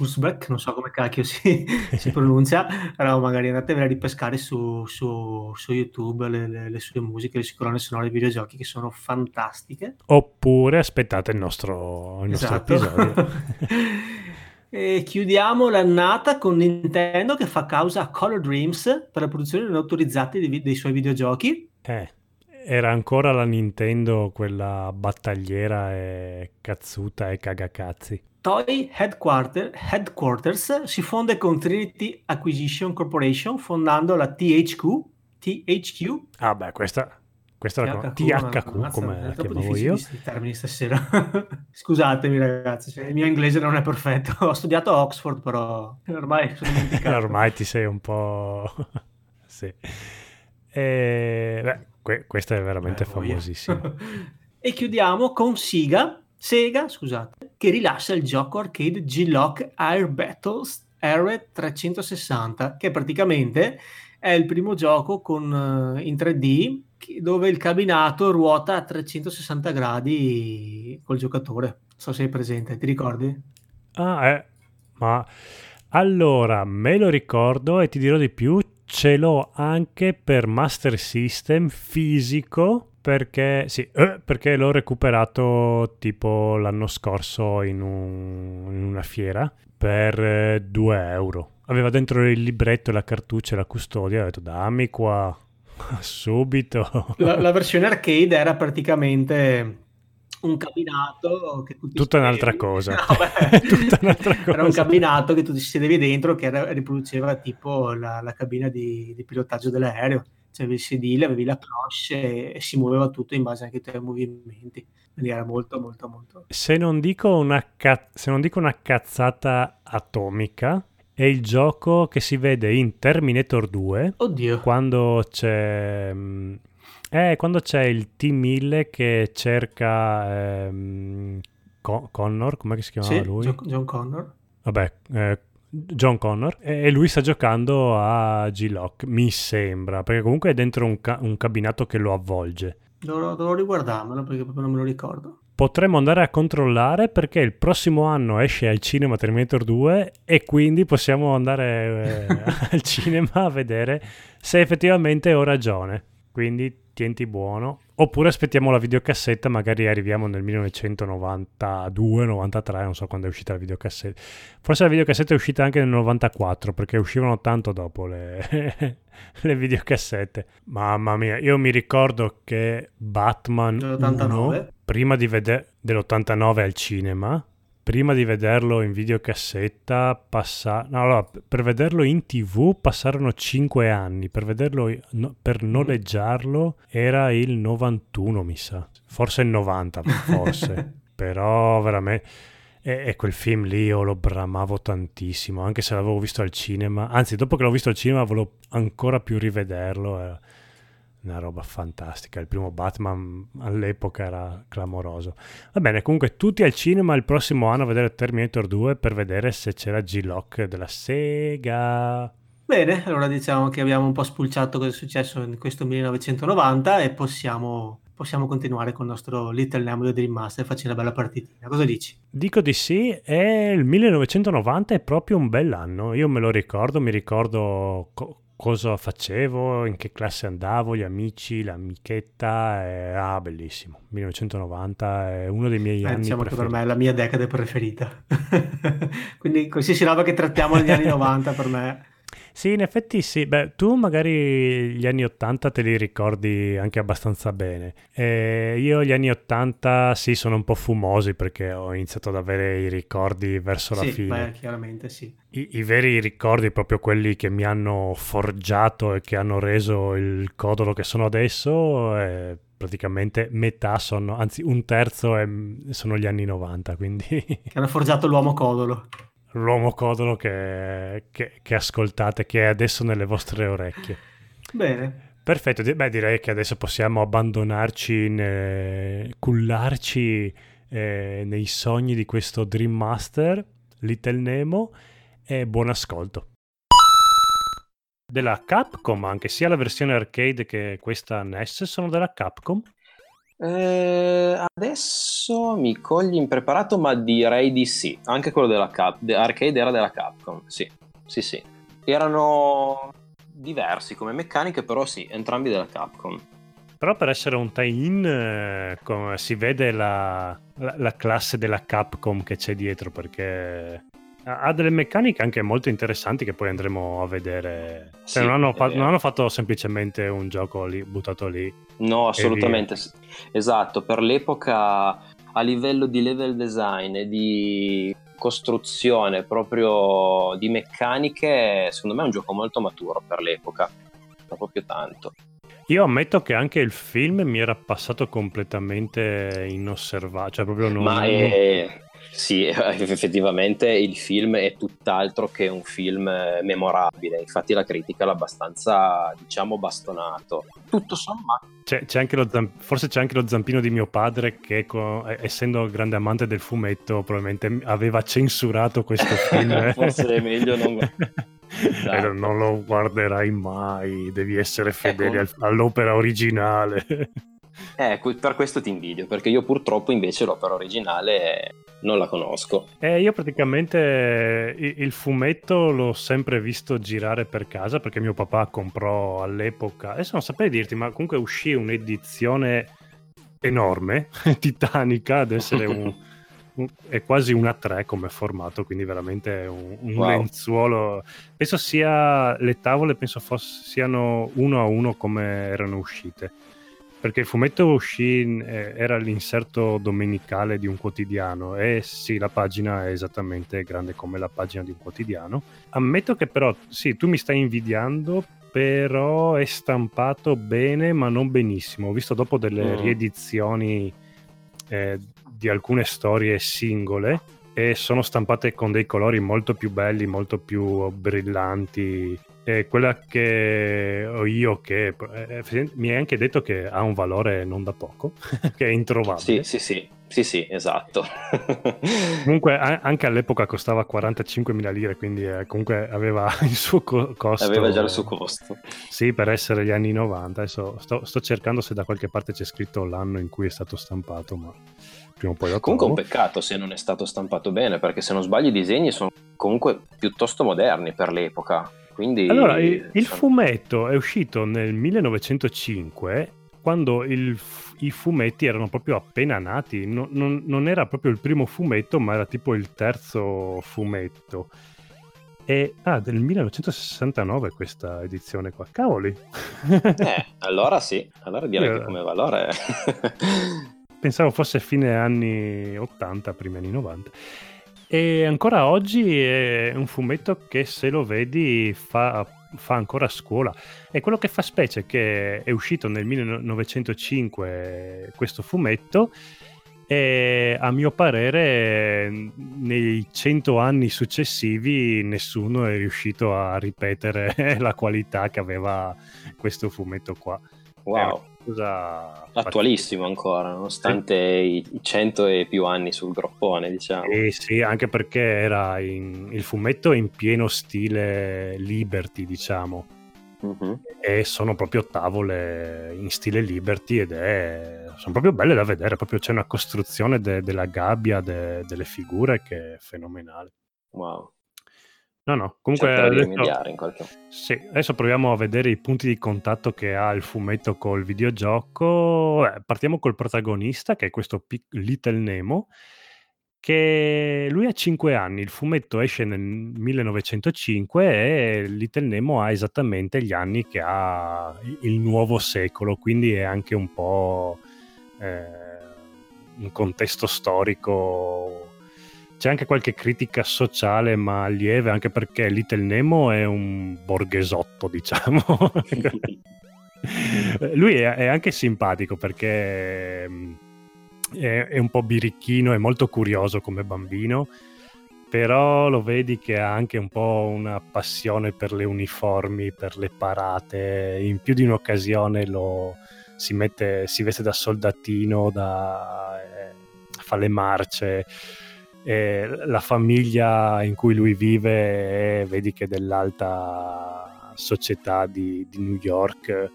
Uzbek, non so come cacchio si, si pronuncia, però magari andatevela a ripescare su, su, su YouTube le, le, le, sue musiche, le sue colonne sonore dei videogiochi che sono fantastiche. Oppure aspettate il nostro, il nostro esatto. episodio. e chiudiamo l'annata con Nintendo che fa causa a Color Dreams per la produzione non autorizzata dei, dei suoi videogiochi. Eh era ancora la Nintendo quella battagliera e cazzuta e cagacazzi. Toy Headquarter, Headquarters si fonde con Trinity Acquisition Corporation fondando la THQ. THQ? Ah beh, questa, questa THQ, la THQ come la chiamavo io. termini stasera. Scusatemi ragazzi, cioè, il mio inglese non è perfetto. Ho studiato a Oxford però ormai sono ormai ti sei un po'... sì. E... Beh, que- questa è veramente eh, famosissima. e chiudiamo con Siga Sega, scusate, che rilascia il gioco arcade G-Lock Air Battles R360, che praticamente è il primo gioco con, uh, in 3D dove il cabinato ruota a 360 gradi col giocatore. Non so se è presente, ti ricordi? Ah, eh, ma allora me lo ricordo e ti dirò di più, ce l'ho anche per Master System fisico perché, sì, eh, perché l'ho recuperato tipo l'anno scorso in, un, in una fiera per 2 eh, euro. Aveva dentro il libretto, la cartuccia e la custodia. Ho detto dammi qua subito. La, la, versione arcade era praticamente un cabinato che tu Tutta un'altra cosa. No, Tutta un'altra cosa. Era un cabinato che tu ti sedevi dentro che era, riproduceva tipo la, la cabina di, di pilotaggio dell'aereo cioè avevi il sedile, avevi la cloche e, si muoveva tutto in base anche ai tuoi movimenti. Quindi era molto, molto, molto. Se non dico una, ca- se non dico una cazzata atomica, è il gioco che si vede in Terminator 2. Oddio. Quando c'è. Mm, eh, quando c'è il T-1000 che cerca. Ehm, Con- Connor, come si chiamava sì, lui? John, John Connor. Vabbè, eh, John Connor e lui sta giocando a G-Lock, mi sembra, perché comunque è dentro un, ca- un cabinato che lo avvolge. Dovrò, dovrò riguardarmelo perché proprio non me lo ricordo. potremmo andare a controllare perché il prossimo anno esce al cinema Terminator 2 e quindi possiamo andare eh, al cinema a vedere se effettivamente ho ragione. Quindi tienti buono. Oppure aspettiamo la videocassetta, magari arriviamo nel 1992-93, non so quando è uscita la videocassetta. Forse la videocassetta è uscita anche nel 94 perché uscivano tanto dopo le, le videocassette. Mamma mia, io mi ricordo che Batman 1, prima di vedere dell'89 al cinema, prima di vederlo in videocassetta, passa... no, allora, per vederlo in tv passarono 5 anni, per, vederlo, no, per noleggiarlo era il 91 mi sa, forse il 90 forse, però veramente... E, e, quel film lì io lo bramavo tantissimo, anche se l'avevo visto al cinema, anzi dopo che l'ho visto al cinema volevo ancora più rivederlo. Eh una roba fantastica. Il primo Batman all'epoca era clamoroso. Va bene, comunque tutti al cinema il prossimo anno a vedere Terminator 2 per vedere se c'era G-Lock della Sega. Bene, allora diciamo che abbiamo un po' spulciato cosa è successo in questo 1990 e possiamo, possiamo continuare con il nostro Little Nemo Dream Master farci una bella partitina. Cosa dici? Dico di sì, e il 1990 è proprio un bell'anno. Io me lo ricordo, mi ricordo co- cosa facevo, in che classe andavo, gli amici, l'amichetta. E... Ah, bellissimo. 1990 è uno dei miei eh, anni diciamo preferiti. che per me è la mia decade preferita. Quindi qualsiasi roba che trattiamo negli anni 90 per me sì, in effetti sì. Beh, tu magari gli anni 80 te li ricordi anche abbastanza bene. Eh, io gli anni 80 sì, sono un po' fumosi perché ho iniziato ad avere i ricordi verso sì, la fine. Beh, chiaramente sì. I, I, veri ricordi, proprio quelli che mi hanno forgiato e che hanno reso il codolo che sono adesso, eh, praticamente metà sono, anzi un terzo è, sono gli anni 90, quindi... Che hanno forgiato l'uomo codolo l'uomo codolo che, che, che, ascoltate, che è adesso nelle vostre orecchie. Bene. Perfetto, beh direi che adesso possiamo abbandonarci, in, cullarci eh, nei sogni di questo Dream Master, Little Nemo, e buon ascolto. Della Capcom, anche sia la versione arcade che questa NES sono della Capcom. Eh, adesso mi cogli impreparato, ma direi di sì. Anche quello della Cap- arcade era della Capcom, sì, sì, sì. Erano diversi come meccaniche, però sì, entrambi della Capcom. Però per essere un tie-in eh, si vede la, la, la, classe della Capcom che c'è dietro, perché ha delle meccaniche anche molto interessanti che poi andremo a vedere. Cioè, sì, non, hanno fa- non, hanno fatto semplicemente un gioco lì, buttato lì. No, assolutamente. Esatto, per l'epoca a livello di level design e di costruzione proprio di meccaniche, secondo me è un gioco molto maturo per l'epoca, proprio tanto. Io ammetto che anche il film mi era passato completamente inosservato, cioè proprio non... Ma è, sì, effettivamente il film è tutt'altro che un film eh, memorabile, infatti la critica l'ha abbastanza, diciamo, bastonato. Tutto sommato. C'è, c'è zamp- forse c'è anche lo zampino di mio padre che, co- essendo grande amante del fumetto, probabilmente aveva censurato questo film. forse è meglio non... Esatto. non lo guarderai mai, devi essere fedele ecco. all'opera originale. Eh, per questo ti invidio, perché io purtroppo invece l'opera originale non la conosco. Eh, io praticamente il fumetto l'ho sempre visto girare per casa perché mio papà comprò all'epoca, adesso non saprei dirti, ma comunque uscì un'edizione enorme, titanica, ad essere un... è quasi una 3 come formato, quindi veramente un, un wow. lenzuolo. Penso sia le tavole, penso fosse, siano uno a uno come erano uscite perché il fumetto uscì, eh, era l'inserto domenicale di un quotidiano e sì, la pagina è esattamente grande come la pagina di un quotidiano. Ammetto che però, sì, tu mi stai invidiando, però è stampato bene ma non benissimo. Ho visto dopo delle mm. riedizioni eh, di alcune storie singole e sono stampate con dei colori molto più belli, molto più brillanti è quella che ho io che eh, mi hai anche detto che ha un valore non da poco, che è introvabile. Sì, sì, sì, sì, sì esatto. comunque a- anche all'epoca costava 45.000 lire, quindi eh, comunque aveva il suo co- costo. Aveva già il suo costo. Sì, per essere gli anni 90. Adesso sto, sto cercando se da qualche parte c'è scritto l'anno in cui è stato stampato, ma prima o poi lo Comunque è un peccato se non è stato stampato bene, perché se non sbaglio i disegni sono comunque piuttosto moderni per l'epoca. Quindi, Allora, il, il sono- fumetto è uscito nel 1905 quando il i fumetti erano proprio appena nati. No- non, non era proprio il primo fumetto, ma era tipo il terzo fumetto. E ah, del 1969 questa edizione qua. Cavoli! Eh, allora sì, allora direi Eh. che come valore... Pensavo fosse fine anni 80, primi anni 90. E ancora oggi è un fumetto che se lo vedi fa, fa ancora scuola. E quello che fa specie è che è uscito nel 1905 questo fumetto e a mio parere nei cento anni successivi nessuno è riuscito a ripetere la qualità che aveva questo fumetto qua. wow, Cosa attualissimo ancora, nonostante i i 100 e più anni sul groppone, diciamo. Eh sì, anche perché era in- il fumetto in pieno stile Liberty, diciamo, Mhm. e sono proprio tavole in stile Liberty ed è... sono proprio belle da vedere, proprio c'è una costruzione de- della gabbia, de- delle figure che è fenomenale. Wow, No, no, comunque adesso, sì, adesso proviamo a vedere i punti di contatto che ha il fumetto col videogioco. Eh, partiamo col protagonista, che è questo pic- Little Nemo, che lui ha 5 anni, il fumetto esce nel 1905 e Little Nemo ha esattamente gli anni che ha il nuovo secolo, quindi è anche un po' eh, un contesto storico. C'è anche qualche critica sociale, ma lieve, anche perché Little Nemo è un borghesotto, diciamo. Lui è, è anche simpatico perché mm, è, è un po' birichino, è molto curioso come bambino, però lo vedi che ha anche un po' una passione per le uniformi, per le parate. In più di un'occasione lo, si, mette, si veste da soldatino, da, eh, fa le marce. E la famiglia in cui lui vive è, vedi che è dell'alta società di, di New York.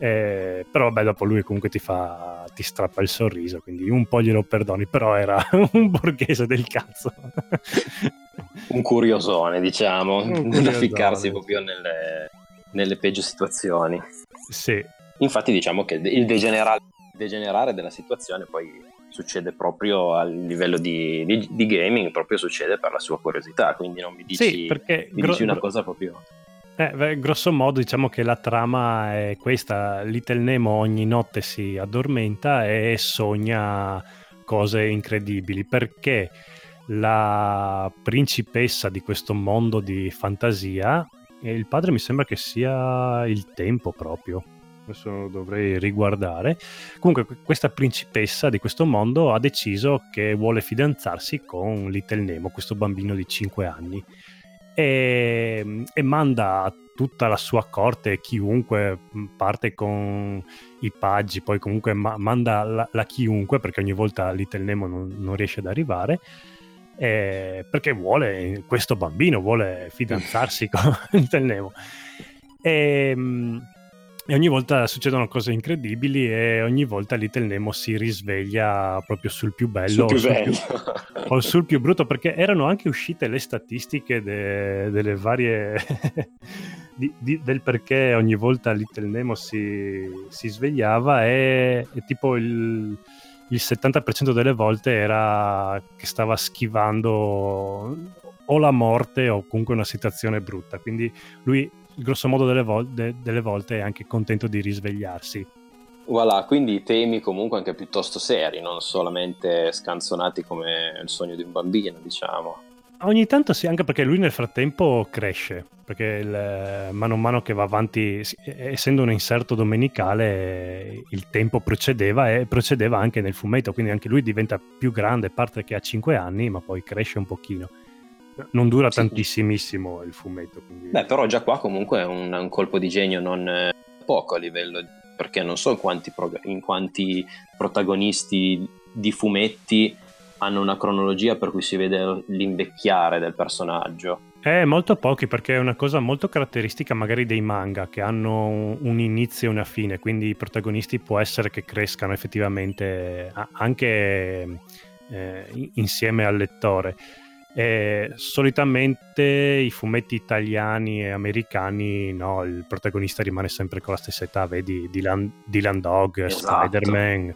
Eh, però vabbè dopo lui comunque ti fa ti strappa il sorriso quindi un po' glielo perdoni però era un borghese del cazzo Un curiosone, diciamo, Un da curiosone. ficcarsi proprio nelle, nelle peggio situazioni. sì Infatti diciamo che il degenerare, degenerare della situazione poi succede proprio a livello di, di- di gaming, proprio succede per la sua curiosità, quindi non mi dici, sì perché mi gro- dici una cosa proprio... Eh, beh, grosso modo diciamo che la trama è questa, Little Nemo ogni notte si addormenta e sogna cose incredibili perché la principessa di questo mondo di fantasia e il padre mi sembra che sia il tempo proprio adesso dovrei riguardare. Comunque que- questa principessa di questo mondo ha deciso che vuole fidanzarsi con Little Nemo questo bambino di 5 anni e, e manda tutta la sua corte chiunque parte con i paggi poi comunque ma- manda la, la chiunque perché ogni volta Little Nemo non, non riesce ad arrivare eh, perché vuole questo bambino vuole fidanzarsi con Little Nemo. E, mh, e ogni volta succedono cose incredibili e ogni volta Little Nemo si risveglia proprio sul più bello Sul più o sul bello. o sul più brutto perché erano anche uscite le statistiche de- delle varie di- di- del perché ogni volta Little Nemo si, si svegliava e, e tipo il, il 70% delle volte era che stava schivando o la morte o comunque una situazione brutta quindi lui grosso modo delle, vol- de- delle volte è anche contento di risvegliarsi Voilà, quindi temi comunque anche piuttosto seri, non solamente scanzonati come il sogno di un bambino, diciamo. Ogni tanto sì, anche perché lui nel frattempo cresce, perché il- mano a mano che va avanti, essendo un inserto domenicale, il tempo procedeva e procedeva anche nel fumetto, quindi anche lui diventa più grande, parte che ha 5 anni, ma poi cresce un pochino. Non dura Sì. tantissimissimo il fumetto. Quindi... Beh, però già qua comunque è un, un colpo di genio non eh, poco a livello, perché non so in quanti, prog- in quanti protagonisti di fumetti hanno una cronologia per cui si vede l'invecchiare del personaggio. Eh, molto pochi perché è una cosa molto caratteristica magari dei manga che hanno un inizio e una fine, quindi i protagonisti può essere che crescano effettivamente anche eh, insieme al lettore. E solitamente i fumetti italiani e americani, no, il protagonista rimane sempre con la stessa età, vedi Dylan, Dylan Dog, esatto. Spider-Man.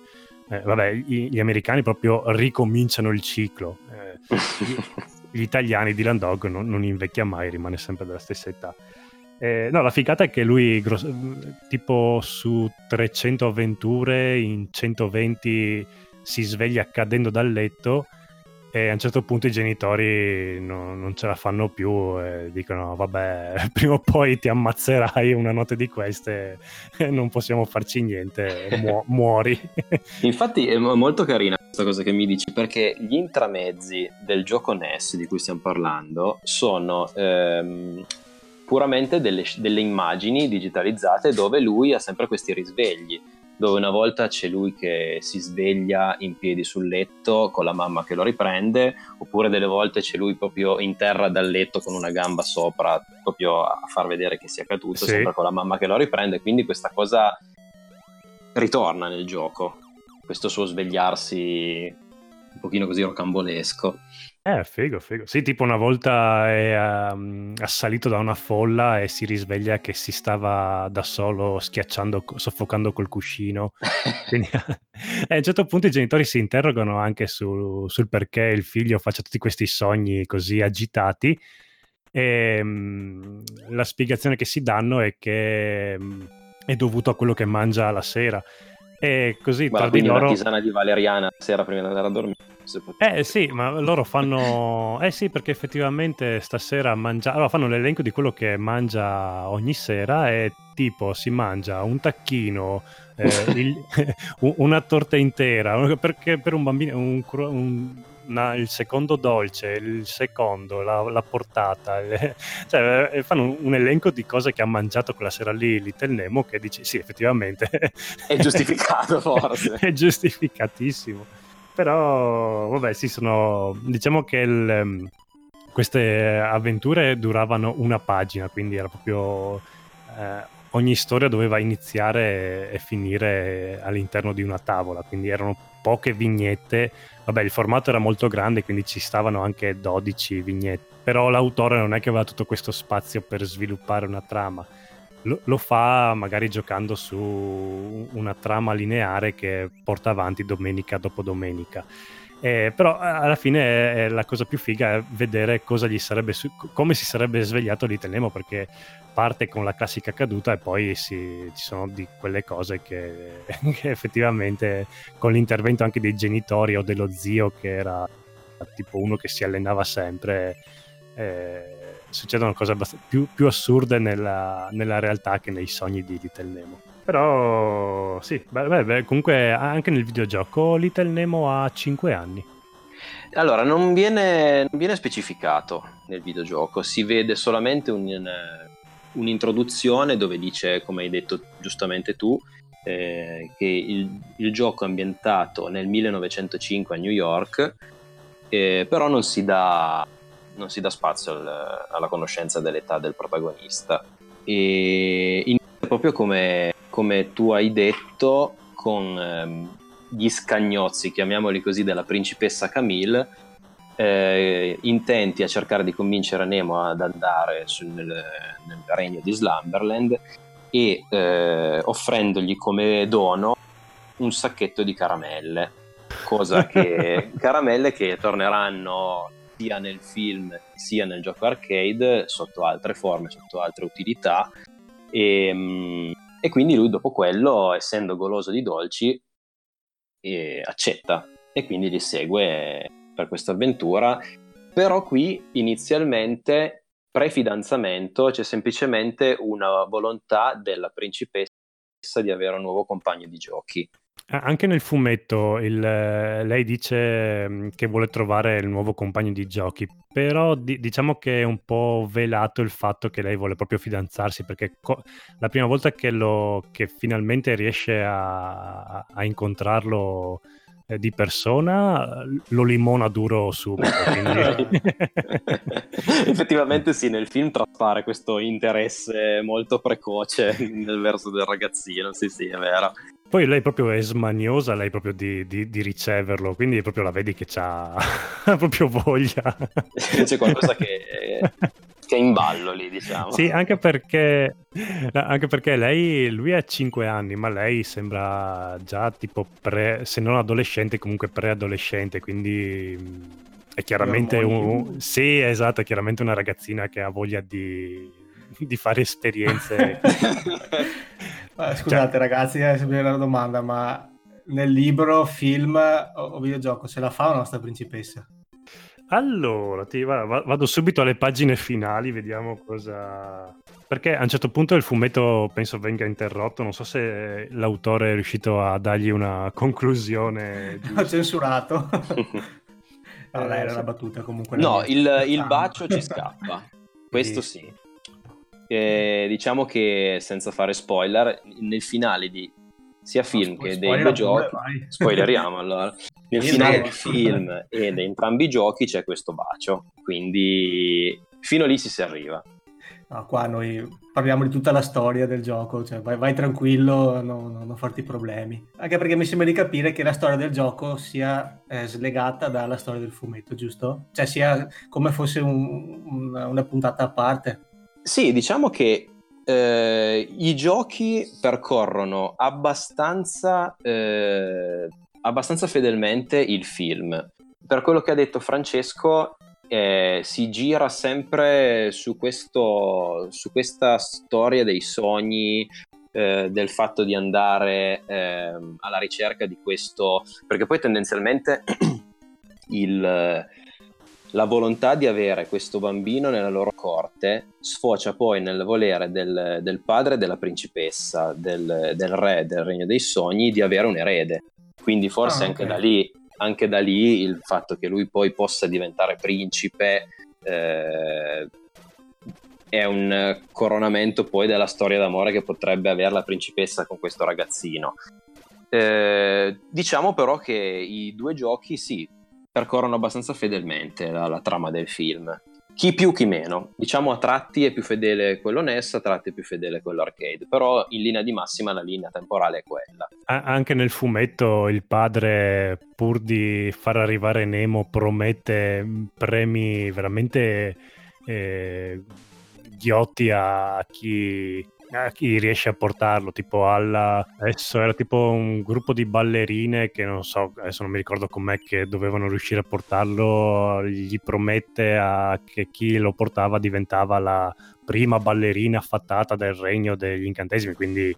Eh, vabbè, gli, gli, americani proprio ricominciano il ciclo. Eh, gli, gli, italiani, Dylan Dog, non, non, invecchia mai, rimane sempre della stessa età. Eh, no, la figata è che lui, gross- tipo su 300 avventure, in 120 si sveglia cadendo dal letto e a un certo punto i genitori no, non ce la fanno più e dicono vabbè prima o poi ti ammazzerai una notte di queste e non possiamo farci niente mu- muori infatti è molto carina questa cosa che mi dici perché gli intramezzi del gioco NES di cui stiamo parlando sono ehm, puramente delle, delle immagini digitalizzate dove lui ha sempre questi risvegli dove una volta c'è lui che si sveglia in piedi sul letto con la mamma che lo riprende, oppure delle volte c'è lui proprio in terra dal letto con una gamba sopra, proprio a far vedere che sia caduto, sì. sempre con la mamma che lo riprende, quindi questa cosa ritorna nel gioco, questo suo svegliarsi un pochino così rocambolesco. Eh, figo, figo. Sì, tipo una volta è um, assalito da una folla e si risveglia che si stava da solo schiacciando, soffocando col cuscino. Quindi eh, a un certo punto i genitori si interrogano anche su, sul perché il figlio faccia tutti questi sogni così agitati. E um, la spiegazione che si danno è che um, è dovuto a quello che mangia la sera. E così Guarda, tra di loro... una tisana di valeriana la sera prima di andare a dormire. Eh sì, ma loro fanno... Eh sì, perché effettivamente stasera mangia... Allora fanno l'elenco di quello che mangia ogni sera e tipo si mangia un tacchino, eh, il... una torta intera, perché per un bambino un, un, una, il secondo dolce, il secondo, la, la portata, le... cioè eh, fanno un, un, elenco di cose che ha mangiato quella sera lì Little Nemo che dici sì effettivamente è giustificato forse. è giustificatissimo. Però, vabbè, sì, sono... Diciamo che il, ehm, queste avventure duravano una pagina, quindi era proprio... Eh, ogni storia doveva iniziare e finire all'interno di una tavola, quindi erano poche vignette. Vabbè, il formato era molto grande, quindi ci stavano anche 12 vignette, però l'autore non è che aveva tutto questo spazio per sviluppare una trama lo, lo, fa magari giocando su una trama lineare che porta avanti domenica dopo domenica. Eh, però alla fine è, la cosa più figa è vedere su- come si sarebbe svegliato lì Nemo perché parte con la classica caduta e poi si, ci sono di quelle cose che, che, effettivamente con l'intervento anche dei genitori o dello zio che era tipo uno che si allenava sempre eh, succedono cose più, più, assurde nella, nella, realtà che nei sogni di Little Nemo. Però sì, beh, beh, comunque anche nel videogioco Little Nemo ha 5 anni. Allora, non viene, non viene specificato nel videogioco, si vede solamente un, un'introduzione dove dice, come hai detto giustamente tu, eh, che il, il, gioco è ambientato nel 1905 a New York, eh, però non si dà non si dà spazio al, alla conoscenza dell'età del protagonista. E inizia proprio come, come tu hai detto, con ehm, gli scagnozzi, chiamiamoli così, della principessa Camille, eh, intenti a cercare di convincere Nemo ad andare sul, nel, nel, regno di Slumberland e eh, offrendogli come dono un sacchetto di caramelle, cosa che caramelle che torneranno sia nel film sia nel gioco arcade sotto altre forme, sotto altre utilità e, ehm, e quindi lui dopo quello, essendo goloso di dolci, eh, accetta e quindi li segue per questa avventura. Però qui inizialmente pre-fidanzamento c'è semplicemente una volontà della principessa di avere un nuovo compagno di giochi. Anche nel fumetto il, lei dice mm, che vuole trovare il nuovo compagno di giochi, però di, diciamo che è un po' velato il fatto che lei vuole proprio fidanzarsi, perché co- la prima volta che, lo, che finalmente riesce a, a incontrarlo eh, di persona lo limona duro subito. Quindi... Effettivamente sì, nel film traspare questo interesse molto precoce nel verso del ragazzino, sì sì, è vero. Poi lei proprio è smaniosa, lei proprio di, di, di riceverlo, quindi proprio la vedi che ha proprio voglia. C'è qualcosa che, che, è in ballo lì, diciamo. Sì, anche perché, anche perché lei, lui ha 5 anni, ma lei sembra già tipo pre, se non adolescente, comunque preadolescente, quindi è chiaramente un... Sì, esatto, è chiaramente una ragazzina che ha voglia di, di fare esperienze. Scusate cioè... ragazzi, è sempre una domanda, ma nel libro, film o videogioco se la fa la nostra principessa? Allora, ti va, vado subito alle pagine finali, vediamo cosa... Perché a un certo punto il fumetto penso venga interrotto, non so se l'autore è riuscito a dargli una conclusione. Ho censurato. dai, era una battuta comunque. No, il, il bacio ci scappa, questo sì. Eh, diciamo che senza fare spoiler, nel finale di sia film no, che dei due giochi, spoileriamo allora, nel finale del film e di entrambi i giochi c'è questo bacio, quindi fino lì si si arriva. No, qua noi parliamo di tutta la storia del gioco, cioè vai, vai tranquillo, no, no, non farti problemi. Anche perché mi sembra di capire che la storia del gioco sia eh, slegata dalla storia del fumetto, giusto? Cioè sia come fosse un, un, una puntata a parte. Sì, diciamo che eh, i giochi percorrono abbastanza, eh, abbastanza fedelmente il film. Per quello che ha detto Francesco, eh, si gira sempre su, questo, su, questa storia dei sogni, eh, del fatto di andare eh, alla ricerca di questo, perché poi tendenzialmente il la volontà di avere questo bambino nella loro corte sfocia poi nel volere del, del padre della principessa, del, del, re del regno dei sogni, di avere un erede. Quindi forse ah, anche, da lì, anche, da lì, il fatto che lui poi possa diventare principe eh, è un coronamento poi della storia d'amore che potrebbe avere la principessa con questo ragazzino. Eh, diciamo però che i due giochi sì, percorrono abbastanza fedelmente la, la, trama del film. Chi più, chi meno. Diciamo a tratti è più fedele quello NES, a tratti è più fedele quello arcade, però in linea di massima la linea temporale è quella. anche nel fumetto il padre, pur di far arrivare Nemo, promette premi veramente eh, ghiotti a chi a chi riesce a portarlo, tipo alla... adesso era tipo un gruppo di ballerine che non so, adesso non mi ricordo com'è che dovevano riuscire a portarlo, gli promette a che chi lo portava diventava la prima ballerina affattata del regno degli incantesimi, quindi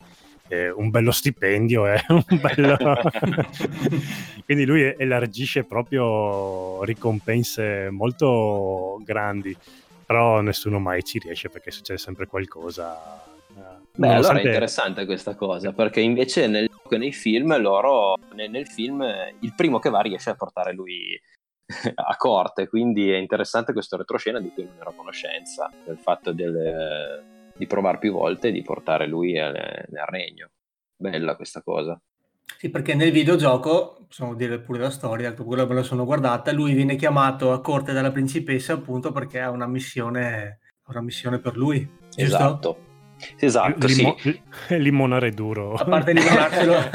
eh, un bello stipendio, eh, un bello... quindi lui elargisce proprio ricompense molto grandi però nessuno mai ci riesce perché succede sempre qualcosa Beh, allora è interessante questa cosa, perché invece nel gioco nei film, loro, nel, nel, film, il primo che va riesce a portare lui a corte, quindi è interessante questo retroscena di cui non ero a conoscenza, del fatto del, di provare più volte di portare lui al, nel regno. Bella questa cosa. Sì, perché nel videogioco, possiamo dire pure la storia, quello me la sono guardata, lui viene chiamato a corte dalla principessa appunto perché ha una missione, una missione per lui. Giusto? Esatto. Esatto, Limo- sì. Limonare duro. A parte limonarselo.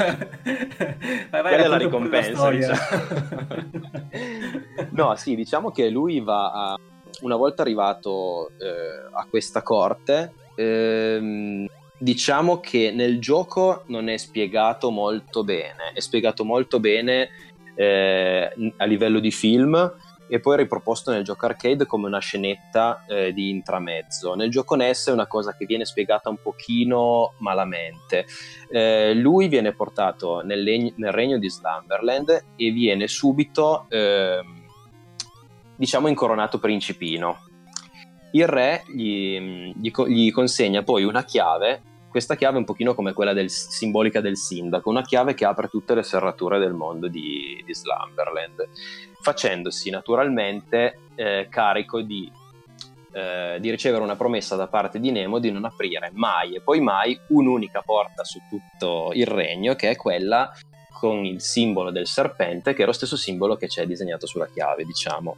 vai, vai, Quella è la ricompensa. Diciamo. no, sì, diciamo che lui va a... Una volta arrivato eh, a questa corte, ehm, diciamo che nel gioco non è spiegato molto bene. È spiegato molto bene eh, a livello di film e poi riproposto nel gioco arcade come una scenetta eh, di intramezzo. Nel gioco NES è una cosa che viene spiegata un pochino malamente. Eh, lui viene portato nel, legno, nel, regno di Slumberland e viene subito, eh, diciamo, incoronato principino. Il re gli, gli, gli consegna poi una chiave questa chiave è un pochino come quella del, simbolica del sindaco, una chiave che apre tutte le serrature del mondo di, di Slumberland, facendosi naturalmente eh, carico di, eh, di, ricevere una promessa da parte di Nemo di non aprire mai e poi mai un'unica porta su tutto il regno, che è quella con il simbolo del serpente, che è lo stesso simbolo che c'è disegnato sulla chiave, diciamo.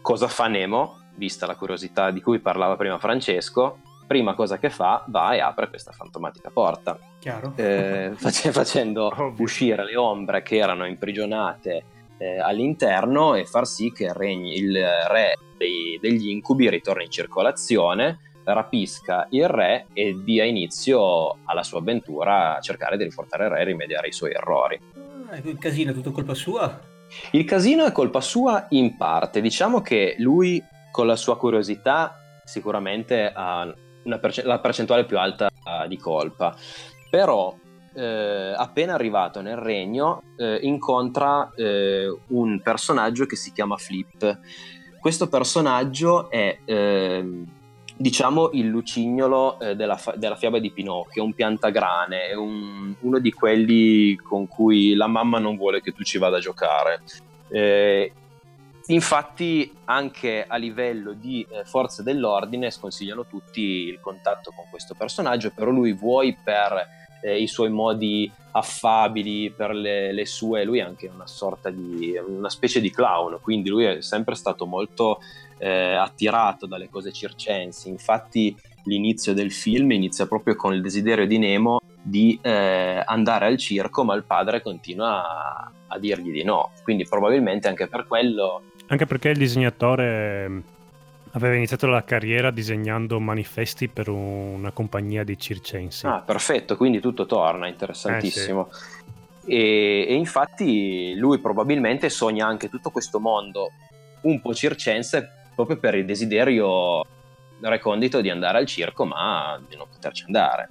Cosa fa Nemo? vista la curiosità di cui parlava prima Francesco, prima cosa che fa va e apre questa fantomatica porta, eh, face- facendo Ovvio. uscire le ombre che erano imprigionate eh, all'interno e far sì che il, regni, il re dei, degli incubi ritorni in circolazione, rapisca il re e dia inizio alla sua avventura a cercare di riportare il re e rimediare i suoi errori. Ah, il casino è tutto colpa sua? Il casino è colpa sua in parte, diciamo che lui con la sua curiosità sicuramente ha perce- la percentuale più alta di colpa, però eh, appena arrivato nel regno eh, incontra eh, un personaggio che si chiama Flip. Questo personaggio è ehm, diciamo il lucignolo eh, della, fa- della, fiaba di Pinocchio, un piantagrane, un, uno di quelli con cui la mamma non vuole che tu ci vada a giocare. Infatti anche a livello di eh, forze dell'ordine sconsigliano tutti il contatto con questo personaggio, però lui vuoi per eh, i suoi modi affabili, per le, le, sue, lui è anche una sorta di, una specie di clown, quindi lui è sempre stato molto eh, attirato dalle cose circensi, infatti l'inizio del film inizia proprio con il desiderio di Nemo di eh, andare al circo, ma il padre continua a, a dirgli di no, quindi probabilmente anche per quello... Anche perché il disegnatore Aveva iniziato la carriera disegnando manifesti per una compagnia di circensi. Ah, perfetto, quindi tutto torna, interessantissimo. Eh, sì. e, e, infatti lui probabilmente sogna anche tutto questo mondo un po' circense proprio per il desiderio recondito di andare al circo, ma di non poterci andare.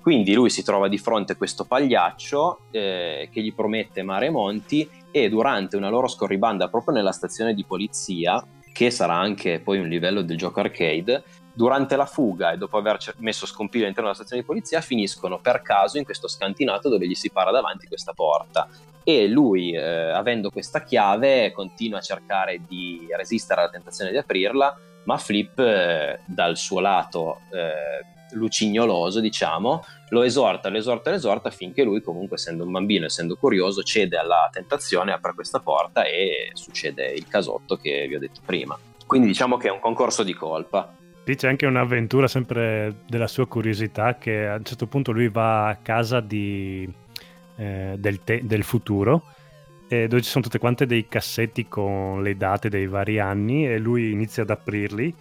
Quindi lui si trova di fronte a questo pagliaccio eh, che gli promette mare e monti e durante una loro scorribanda proprio nella stazione di polizia che sarà anche poi un livello del gioco arcade, durante la fuga e dopo aver messo scompiglio all'interno della stazione di polizia finiscono per caso in questo scantinato dove gli si para davanti questa porta. E lui eh, avendo questa chiave continua a cercare di resistere alla tentazione di aprirla ma Flip eh, dal suo lato eh, lucignoloso, diciamo, lo esorta, lo esorta, lo esorta finché lui, comunque, essendo un bambino, essendo curioso, cede alla tentazione, apre questa porta e succede il casotto che vi ho detto prima. Quindi diciamo che è un concorso di colpa. Dice anche un'avventura sempre della sua curiosità che a un certo punto lui va a casa di, eh, del, te- del futuro dove ci sono tutte quante dei cassetti con le date dei vari anni e lui inizia ad aprirli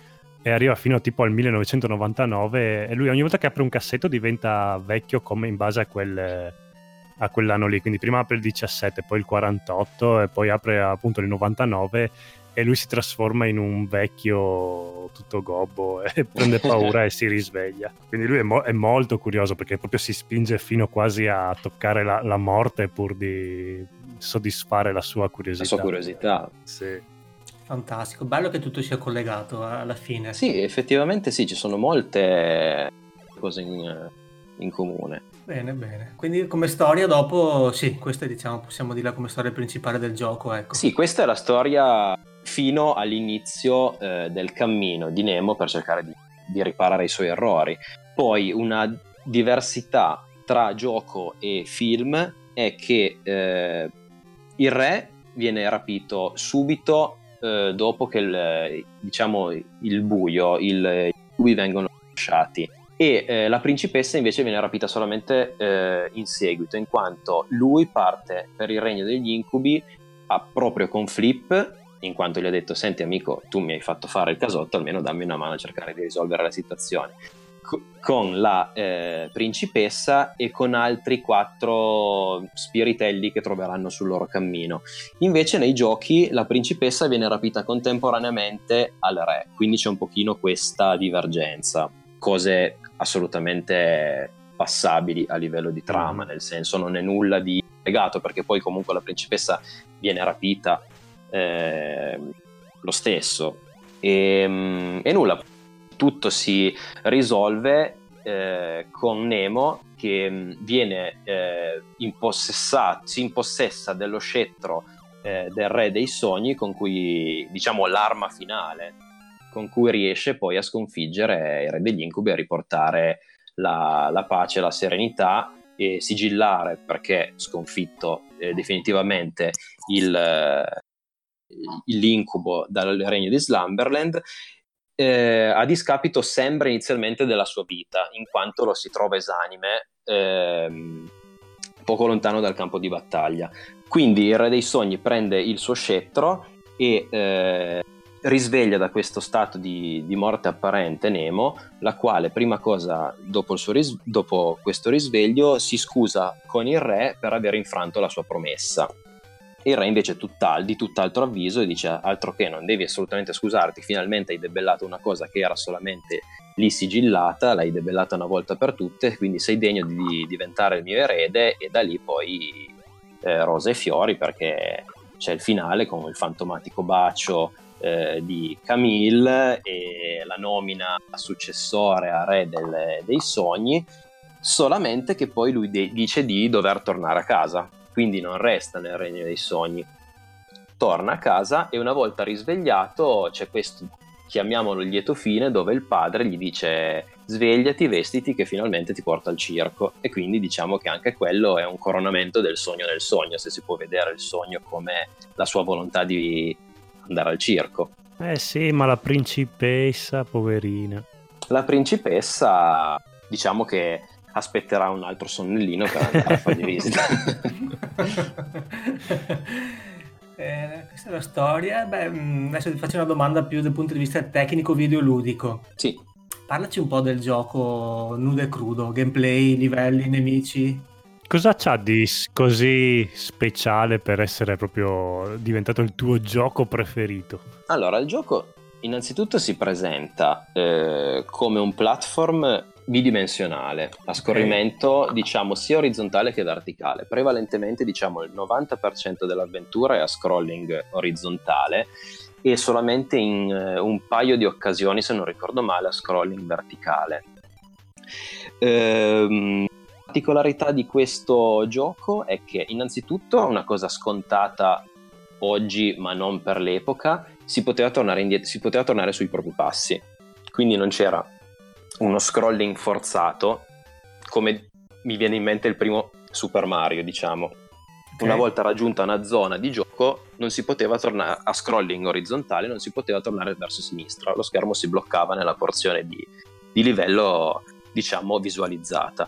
e arriva fino tipo al 1999 e lui ogni volta che apre un cassetto diventa vecchio come in base a, quel, a quell'anno lì, quindi prima apre il 17, poi il 48 e poi apre appunto il 99 e lui si trasforma in un vecchio tutto gobbo e prende paura e si risveglia. Quindi lui è, mo- è, molto curioso perché proprio si spinge fino quasi a toccare la, la morte pur di soddisfare la sua curiosità. La sua curiosità. Sì. Fantastico, bello che tutto sia collegato alla fine. Sì, effettivamente sì, ci sono molte cose in, in comune. Bene, bene. Quindi come storia dopo, sì, questa diciamo, possiamo dirla come storia principale del gioco, ecco. Sì, questa è la storia fino all'inizio eh, del cammino di Nemo per cercare di, di, riparare i suoi errori. Poi una diversità tra gioco e film è che eh, il re viene rapito subito eh, dopo che il, diciamo, il buio, il, i vengono lasciati. E eh, la principessa invece viene rapita solamente eh, in seguito, in quanto lui parte per il regno degli incubi a, proprio con Flip, in quanto gli ha detto: Senti, amico, tu mi hai fatto fare il casotto, almeno dammi una mano a cercare di risolvere la situazione con la eh, principessa e con altri quattro spiritelli che troveranno sul loro cammino. Invece nei giochi la principessa viene rapita contemporaneamente al re, quindi c'è un pochino questa divergenza, cose assolutamente passabili a livello di trama, mm. nel senso non è nulla di legato perché poi comunque la principessa viene rapita eh, lo stesso e, mm, e nulla tutto si risolve eh, con Nemo che mm, viene eh, impossessato, si impossessa dello scettro eh, del re dei sogni con cui diciamo l'arma finale con cui riesce poi a sconfiggere il re degli incubi a riportare la, la pace, la serenità e sigillare perché sconfitto eh, definitivamente il, l'incubo dal regno di Slumberland eh, a discapito sembra inizialmente della sua vita, in quanto lo si trova esanime ehm, poco lontano dal campo di battaglia. Quindi il re dei sogni prende il suo scettro e eh, risveglia da questo stato di, di, morte apparente Nemo, la quale prima cosa dopo, ris- dopo questo risveglio si scusa con il re per aver infranto la sua promessa. Il re invece è tuttal, di tutt'altro avviso e dice altro che non devi assolutamente scusarti, finalmente hai debellato una cosa che era solamente lì sigillata, l'hai debellata una volta per tutte, quindi sei degno di diventare il mio erede e da lì poi eh, rose e fiori perché c'è il finale con il fantomatico bacio eh, di Camille e la nomina a successore a re del, dei sogni, solamente che poi lui de- dice di dover tornare a casa, quindi non resta nel regno dei sogni. Torna a casa e una volta risvegliato c'è questo, chiamiamolo il lieto fine, dove il padre gli dice svegliati, vestiti che finalmente ti porta al circo e quindi diciamo che anche quello è un coronamento del sogno nel sogno, se si può vedere il sogno come la sua volontà di andare al circo. Eh sì, ma la principessa, poverina. La principessa, diciamo che aspetterà un altro sonnellino per andare a fargli visita. eh, questa è la storia. Beh, mm, adesso ti faccio una domanda più dal punto di vista tecnico-videoludico. Sì. Parlaci un po' del gioco nudo e crudo, gameplay, livelli, nemici. Cosa c'ha di così speciale per essere proprio diventato il tuo gioco preferito? Allora, il gioco innanzitutto si presenta eh, come un platform bidimensionale, a scorrimento okay. diciamo sia orizzontale che verticale. Prevalentemente diciamo il 90% dell'avventura è a scrolling orizzontale e solamente in eh, un paio di occasioni, se non ricordo male, a scrolling verticale. Ehm, particolarità di questo gioco è che innanzitutto una cosa scontata oggi ma non per l'epoca si poteva tornare, indietro, si poteva tornare sui propri passi quindi non c'era uno scrolling forzato come mi viene in mente il primo Super Mario diciamo. Okay. una volta raggiunta una zona di gioco non si poteva tornare a scrolling orizzontale non si poteva tornare verso sinistra. Lo schermo si bloccava nella porzione di, di livello diciamo visualizzata.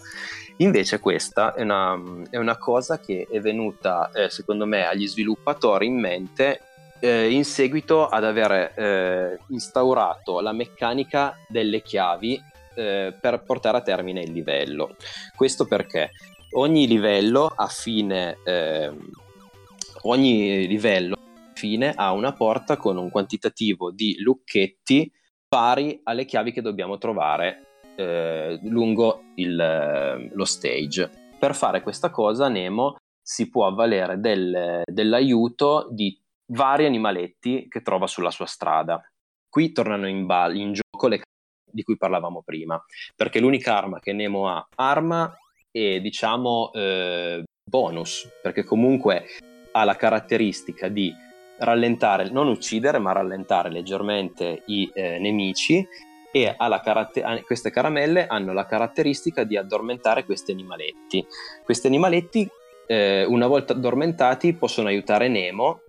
Invece questa è una, è una cosa che è venuta, eh, secondo me, agli sviluppatori in mente eh, in seguito ad aver eh, instaurato la meccanica delle chiavi eh, per portare a termine il livello. Questo perché ogni livello a fine, ehm, ogni livello fine ha una porta con un quantitativo di lucchetti pari alle chiavi che dobbiamo trovare eh, lungo il, eh, lo stage. Per fare questa cosa Nemo si può avvalere del, dell'aiuto di vari animaletti che trova sulla sua strada. Qui tornano in, ba- in gioco le di cui parlavamo prima, perché l'unica arma che Nemo ha, arma e diciamo eh, bonus, perché comunque ha la caratteristica di rallentare, non uccidere, ma rallentare leggermente i eh, nemici e caratter- queste caramelle hanno la caratteristica di addormentare questi animaletti. Questi animaletti, eh, una volta addormentati, possono aiutare Nemo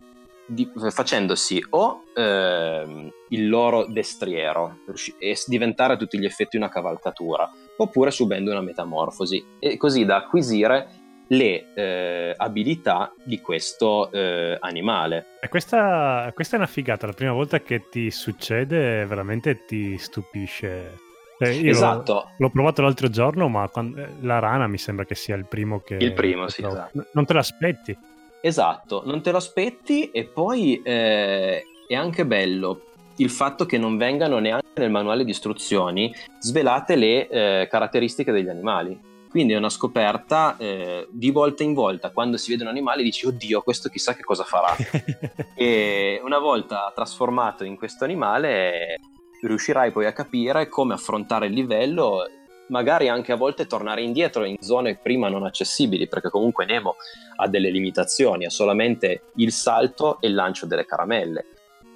di, facendosi o eh, il loro destriero e diventare a tutti gli effetti una cavalcatura, oppure subendo una metamorfosi, e così da acquisire le eh, abilità di questo eh, animale. Questa, questa, è una figata, la prima volta che ti succede veramente ti stupisce. Eh, esatto. L'ho, l'ho, provato l'altro giorno, ma quando, la rana mi sembra che sia il primo che... Il primo, sì, esatto. Non te l'aspetti. Esatto, non te lo aspetti e poi eh, è anche bello il fatto che non vengano neanche nel manuale di istruzioni svelate le eh, caratteristiche degli animali quindi è una scoperta eh, di volta in volta, quando si vede un animale dici oddio questo chissà che cosa farà. e una volta trasformato in questo animale riuscirai poi a capire come affrontare il livello, magari anche a volte tornare indietro in zone prima non accessibili, perché comunque Nemo ha delle limitazioni, ha solamente il salto e il lancio delle caramelle.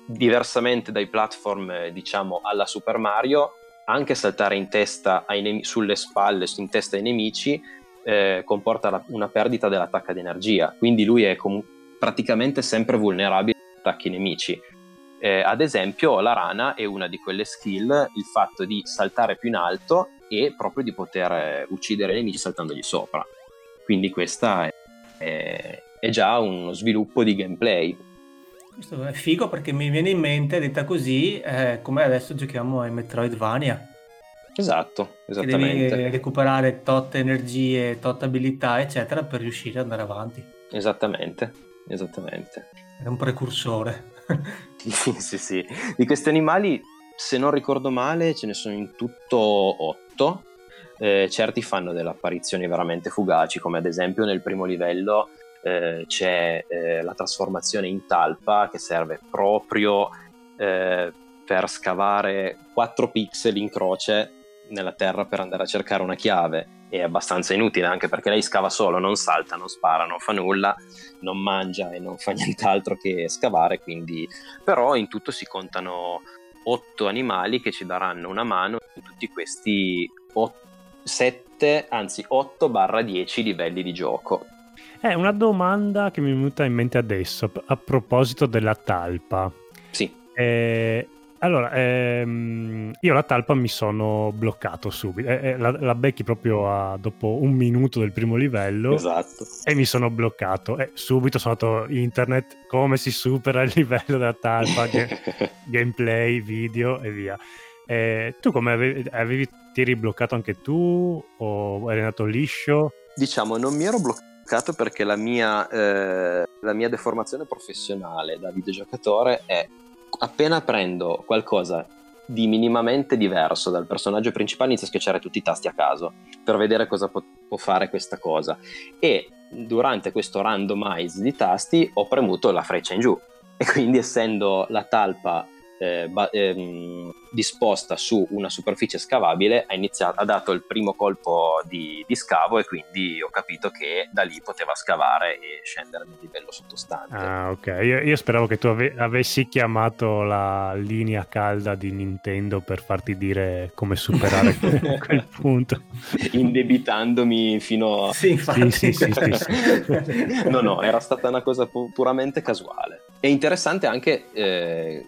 Diversamente dai platform, diciamo, alla Super Mario, anche saltare in testa nem- sulle spalle, in testa ai nemici, eh, comporta la- una perdita dell'attacco di energia. Quindi lui è com- praticamente sempre vulnerabile agli attacchi nemici. Eh, ad esempio, la rana è una di quelle skill, il fatto di saltare più in alto e proprio di poter eh, uccidere i nemici saltandogli sopra. Quindi questa è, è, è già uno sviluppo di gameplay. Questo è figo perché mi viene in mente, detta così, eh, come adesso giochiamo ai Metroidvania. Esatto, esattamente. Che devi recuperare tot energie, tot abilità, eccetera, per riuscire ad andare avanti. Esattamente, esattamente. È un precursore. sì, sì. Di questi animali, se non ricordo male, ce ne sono in tutto otto. Eh, certi fanno delle apparizioni veramente fugaci, come ad esempio nel primo livello eh, c'è eh, la trasformazione in talpa che serve proprio eh, per scavare 4 pixel in croce nella terra per andare a cercare una chiave. È abbastanza inutile anche perché lei scava solo, non salta, non spara, non fa nulla, non mangia e non fa nient'altro che scavare. Quindi, però in tutto si contano 8 animali che ci daranno una mano in tutti questi 7, anzi 8-10 livelli di gioco. È una domanda che mi è venuta in mente adesso a proposito della talpa. Sì. Eh, allora, ehm, io la talpa mi sono bloccato subito. Eh, eh, la, la, becchi proprio a, dopo un minuto del primo livello. Esatto. E mi sono bloccato. E subito sono andato in internet come si supera il livello della talpa, ge- gameplay, video e via. Eh, tu come avevi, avevi, ti eri bloccato anche tu o eri andato liscio? Diciamo, non mi ero bloccato perché la mia, eh, la mia deformazione professionale da videogiocatore è appena prendo qualcosa di minimamente diverso dal personaggio principale inizio a schiacciare tutti i tasti a caso per vedere cosa può, può fare questa cosa. E durante questo randomize di tasti ho premuto la freccia in giù. E quindi essendo la talpa eh, ba- ehm, disposta su una superficie scavabile ha, iniziato, ha dato il primo colpo di, di, scavo e quindi ho capito che da lì poteva scavare e scendere nel livello sottostante. Ah, ok. Io, io speravo che tu ave- avessi chiamato la linea calda di Nintendo per farti dire come superare quel punto. Indebitandomi fino a... Sì, sì, sì, sì, sì. no, no, era stata una cosa pu- puramente casuale. È interessante anche eh,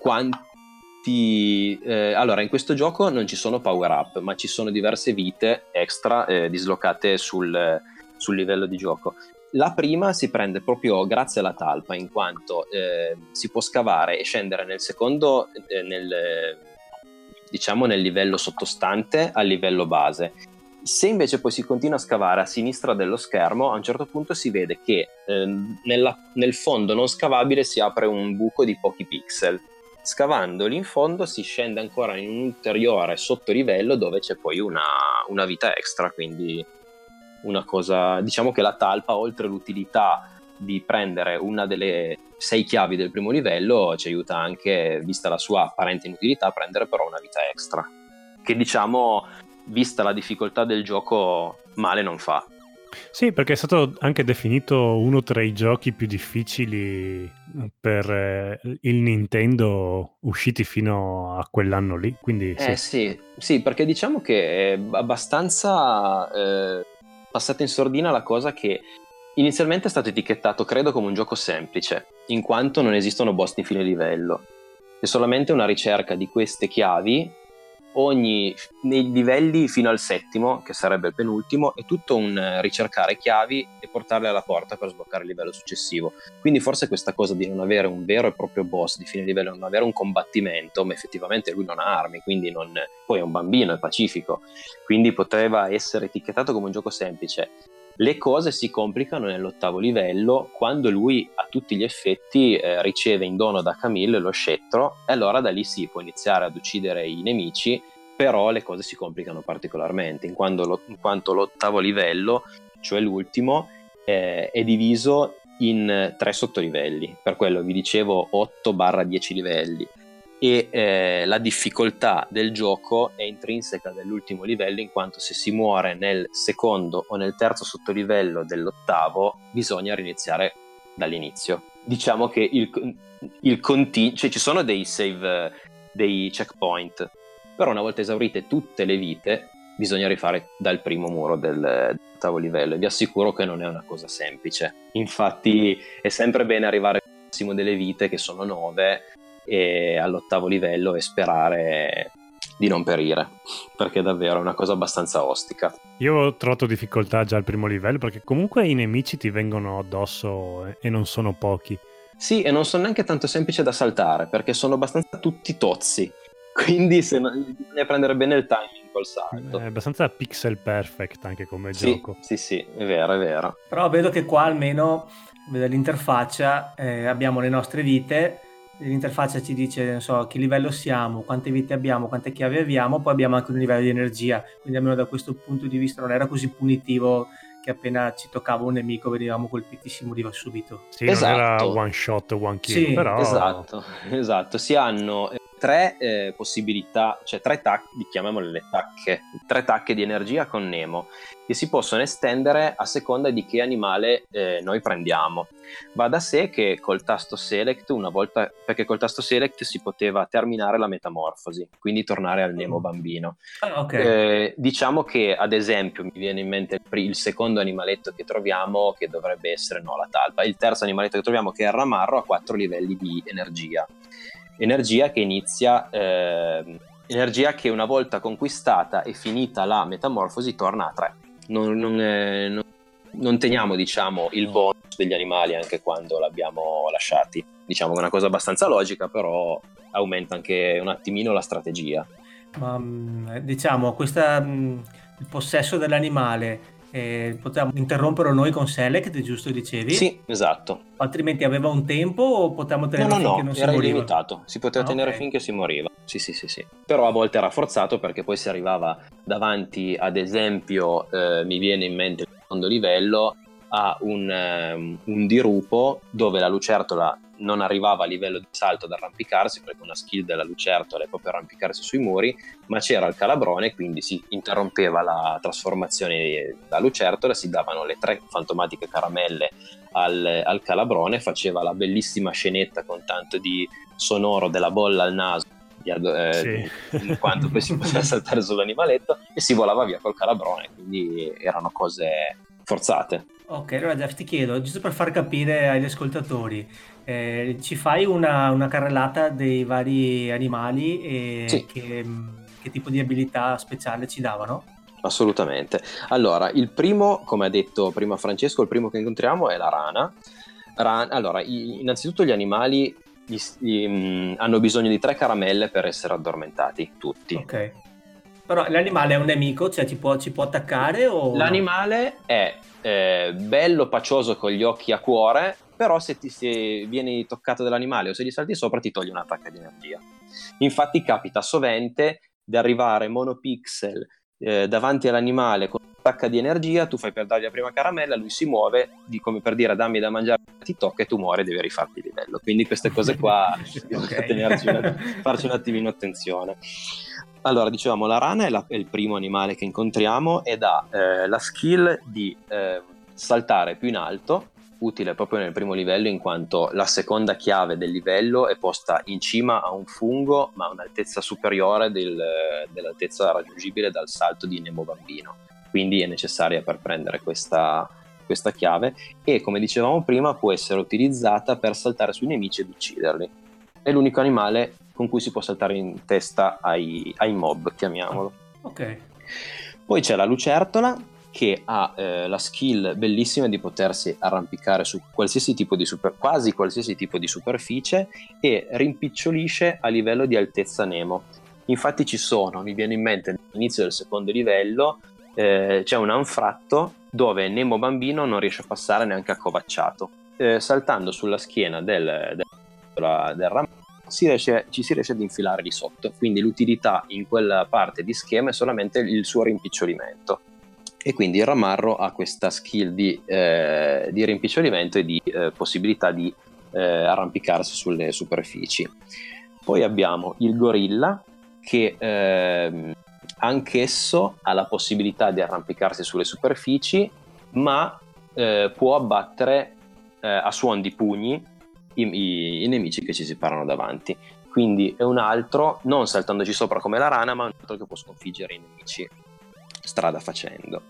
quanti... Eh, allora, in questo gioco non ci sono power up, ma ci sono diverse vite extra eh, dislocate sul, sul, livello di gioco. La prima si prende proprio grazie alla talpa, in quanto eh, si può scavare e scendere nel secondo, eh, nel, diciamo nel livello sottostante al livello base. Se invece poi si continua a scavare a sinistra dello schermo, a un certo punto si vede che eh, nella, nel fondo non scavabile si apre un buco di pochi pixel scavandoli in fondo si scende ancora in un ulteriore sottolivello dove c'è poi una, una vita extra, quindi una cosa, diciamo che la talpa, oltre l'utilità di prendere una delle sei chiavi del primo livello, ci aiuta anche, vista la sua apparente inutilità, a prendere però una vita extra. Che diciamo, vista la difficoltà del gioco, male non fa. Sì, perché è stato anche definito uno tra i giochi più difficili per eh, il Nintendo usciti fino a quell'anno lì. Quindi, eh sì. sì, perché diciamo che è abbastanza eh, passata in sordina la cosa che inizialmente è stato etichettato, credo, come un gioco semplice, in quanto non esistono boss di fine livello. È solamente una ricerca di queste chiavi ogni, nei livelli fino al settimo, che sarebbe il penultimo, è tutto un eh, ricercare chiavi e portarle alla porta per sbloccare il livello successivo. Quindi forse questa cosa di non avere un vero e proprio boss di fine livello, non avere un combattimento, ma effettivamente lui non ha armi, quindi non, poi è un bambino, è pacifico, quindi poteva essere etichettato come un gioco semplice. Le cose si complicano nell'ottavo livello quando lui a tutti gli effetti eh, riceve in dono da Camille lo scettro e allora da lì si può iniziare ad uccidere i nemici, però le cose si complicano particolarmente in, lo, in quanto l'ottavo livello, cioè l'ultimo, eh, è diviso in tre sottolivelli, per quello vi dicevo 8-10 livelli e eh, la difficoltà del gioco è intrinseca dell'ultimo livello in quanto se si muore nel secondo o nel terzo sottolivello dell'ottavo bisogna riniziare dall'inizio. Diciamo che il, il conti- cioè ci sono dei save, dei checkpoint, però una volta esaurite tutte le vite bisogna rifare dal primo muro del, dell'ottavo livello e vi assicuro che non è una cosa semplice. Infatti è sempre bene arrivare al massimo delle vite che sono nove e all'ottavo livello e sperare di non perire, perché è davvero una cosa abbastanza ostica. Io ho trovato difficoltà già al primo livello perché comunque i nemici ti vengono addosso e non sono pochi. Sì, e non sono neanche tanto semplici da saltare perché sono abbastanza tutti tozzi. Quindi se non, bisogna prendere bene il timing col salto. È abbastanza pixel perfect anche come sì, gioco. Sì, sì, è vero, è vero. Però vedo che qua almeno dall'interfaccia eh, abbiamo le nostre vite l'interfaccia ci dice non so, che livello siamo, quante vite abbiamo, quante chiavi abbiamo, poi abbiamo anche un livello di energia, quindi almeno da questo punto di vista non era così punitivo che appena ci toccava un nemico venivamo colpiti si moriva subito. Sì, esatto. non era esatto. one shot, one kill, sì, però... Esatto, esatto, si hanno tre eh, possibilità, cioè tre tacche, chiamiamole le tacche, tre tacche di energia con Nemo, che si possono estendere a seconda di che animale eh, noi prendiamo. Va da sé che col tasto select, una volta, perché col tasto select si poteva terminare la metamorfosi, quindi tornare al Nemo mm. bambino. Ah, okay. eh, diciamo che ad esempio mi viene in mente il, il, secondo animaletto che troviamo, che dovrebbe essere no, la talpa, il terzo animaletto che troviamo che è il ramarro ha quattro livelli di energia energia che inizia, eh, energia che una volta conquistata e finita la metamorfosi torna a 3. Non, non, eh, non, non teniamo diciamo, il bonus degli animali anche quando l'abbiamo lasciati. Diciamo che è una cosa abbastanza logica, però aumenta anche un attimino la strategia. Ma, mm, diciamo, questa, mm, il possesso dell'animale eh, potevamo interromperlo noi con Select, giusto dicevi? Sì, esatto. Altrimenti aveva un tempo o potevamo tenerlo no, no, finché no, non si era moriva? illimitato, si poteva ah, tenere okay. finché si moriva. Sì, sì, sì, sì. Però a volte era forzato perché poi si arrivava davanti, ad esempio, eh, mi viene in mente il secondo livello, a un, um, un dirupo dove la lucertola non arrivava a livello di salto ad arrampicarsi perché una skill della lucertola è proprio arrampicarsi sui muri ma c'era il calabrone quindi si interrompeva la trasformazione da lucertola si davano le tre fantomatiche caramelle al, al calabrone faceva la bellissima scenetta con tanto di sonoro della bolla al naso eh, sì. in quanto poi si poteva saltare sull'animaletto e si volava via col calabrone quindi erano cose forzate Ok, allora Jeff ti chiedo, giusto per far capire agli ascoltatori, eh, ci fai una, una, carrellata dei vari animali e sì. che, che tipo di abilità speciale ci davano? Assolutamente. Allora, il primo, come ha detto prima Francesco, il primo che incontriamo è la rana. Ran- allora, innanzitutto gli animali gli, gli, mh, mm, hanno bisogno di tre caramelle per essere addormentati, tutti. Ok. Però l'animale è un nemico, cioè ci può, ci può attaccare o... L'animale è eh, bello pacioso con gli occhi a cuore, però se, ti, se vieni toccato dall'animale o se gli salti sopra ti toglie un'attacca di energia. Infatti capita sovente di arrivare monopixel eh, davanti all'animale con un'attacca di energia, tu fai per dargli la prima caramella, lui si muove, di, come per dire dammi da mangiare, ti tocca e tu muori e devi rifarti il livello. Quindi queste cose qua bisogna una, farci un attimino attenzione. Allora, dicevamo, la rana è, la, è, il primo animale che incontriamo ed ha eh, la skill di eh, saltare più in alto, utile proprio nel primo livello in quanto la seconda chiave del livello è posta in cima a un fungo ma a un'altezza superiore del, dell'altezza raggiungibile dal salto di Nemo Bambino. Quindi è necessaria per prendere questa, questa chiave e come dicevamo prima può essere utilizzata per saltare sui nemici ed ucciderli. È l'unico animale con cui si può saltare in testa ai, ai mob, chiamiamolo. Ok. Poi c'è la lucertola che ha eh, la skill bellissima di potersi arrampicare su qualsiasi tipo di super, quasi qualsiasi tipo di superficie e rimpicciolisce a livello di altezza Nemo. Infatti ci sono, mi viene in mente all'inizio del secondo livello, eh, c'è un anfratto dove Nemo bambino non riesce a passare neanche accovacciato. Eh, saltando sulla schiena del, del, del rampino si riesce, ci si riesce ad infilare di sotto, quindi l'utilità in quella parte di schema è solamente il suo rimpicciolimento. E quindi il ramarro ha questa skill di, eh, di rimpicciolimento e di eh, possibilità di eh, arrampicarsi sulle superfici. Poi abbiamo il gorilla che ehm, anch'esso ha la possibilità di arrampicarsi sulle superfici, ma eh, può abbattere eh, a suon di pugni i, i, i nemici che ci si parano davanti. Quindi è un altro, non saltandoci sopra come la rana, ma un altro che può sconfiggere i nemici strada facendo.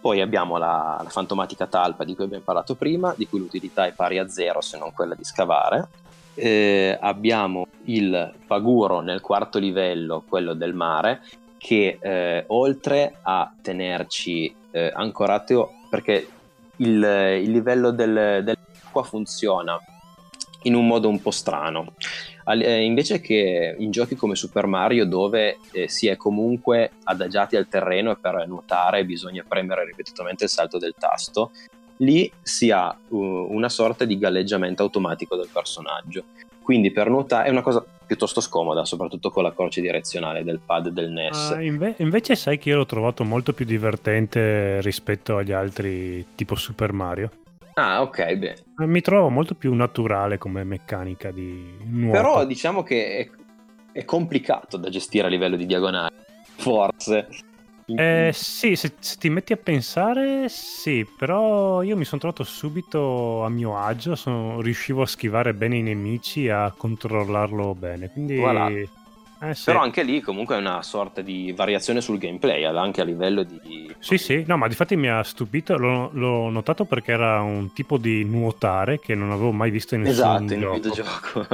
Poi abbiamo la, la, fantomatica talpa di cui abbiamo parlato prima, di cui l'utilità è pari a zero se non quella di scavare. eh, abbiamo il paguro nel quarto livello, quello del mare, che eh, oltre a tenerci eh, ancorato, perché il, il livello del, dell'acqua funziona in un modo un po' strano. Eh, invece che in giochi come Super Mario, dove eh, si è comunque adagiati al terreno e per nuotare bisogna premere ripetutamente il salto del tasto, lì si ha uh, una sorta di galleggiamento automatico del personaggio. Quindi per nuotare è una cosa piuttosto scomoda, soprattutto con la croce direzionale del pad del NES. Uh, inve- invece sai che io l'ho trovato molto più divertente rispetto agli altri tipo Super Mario. Ah, ok, bene. Eh, mi trovo molto più naturale come meccanica di nuoto. Però diciamo che è, è complicato da gestire a livello di diagonale, forse. Eh, sì, se, se, ti metti a pensare, sì, però io mi sono trovato subito a mio agio, sono, riuscivo a schivare bene i nemici, a controllarlo bene, quindi... Voilà. Eh, sì. Però anche lì comunque è una sorta di variazione sul gameplay, anche a livello di... Sì, sì, no, ma di fatti mi ha stupito, l'ho, l'ho notato perché era un tipo di nuotare che non avevo mai visto in nessun esatto, in un videogioco.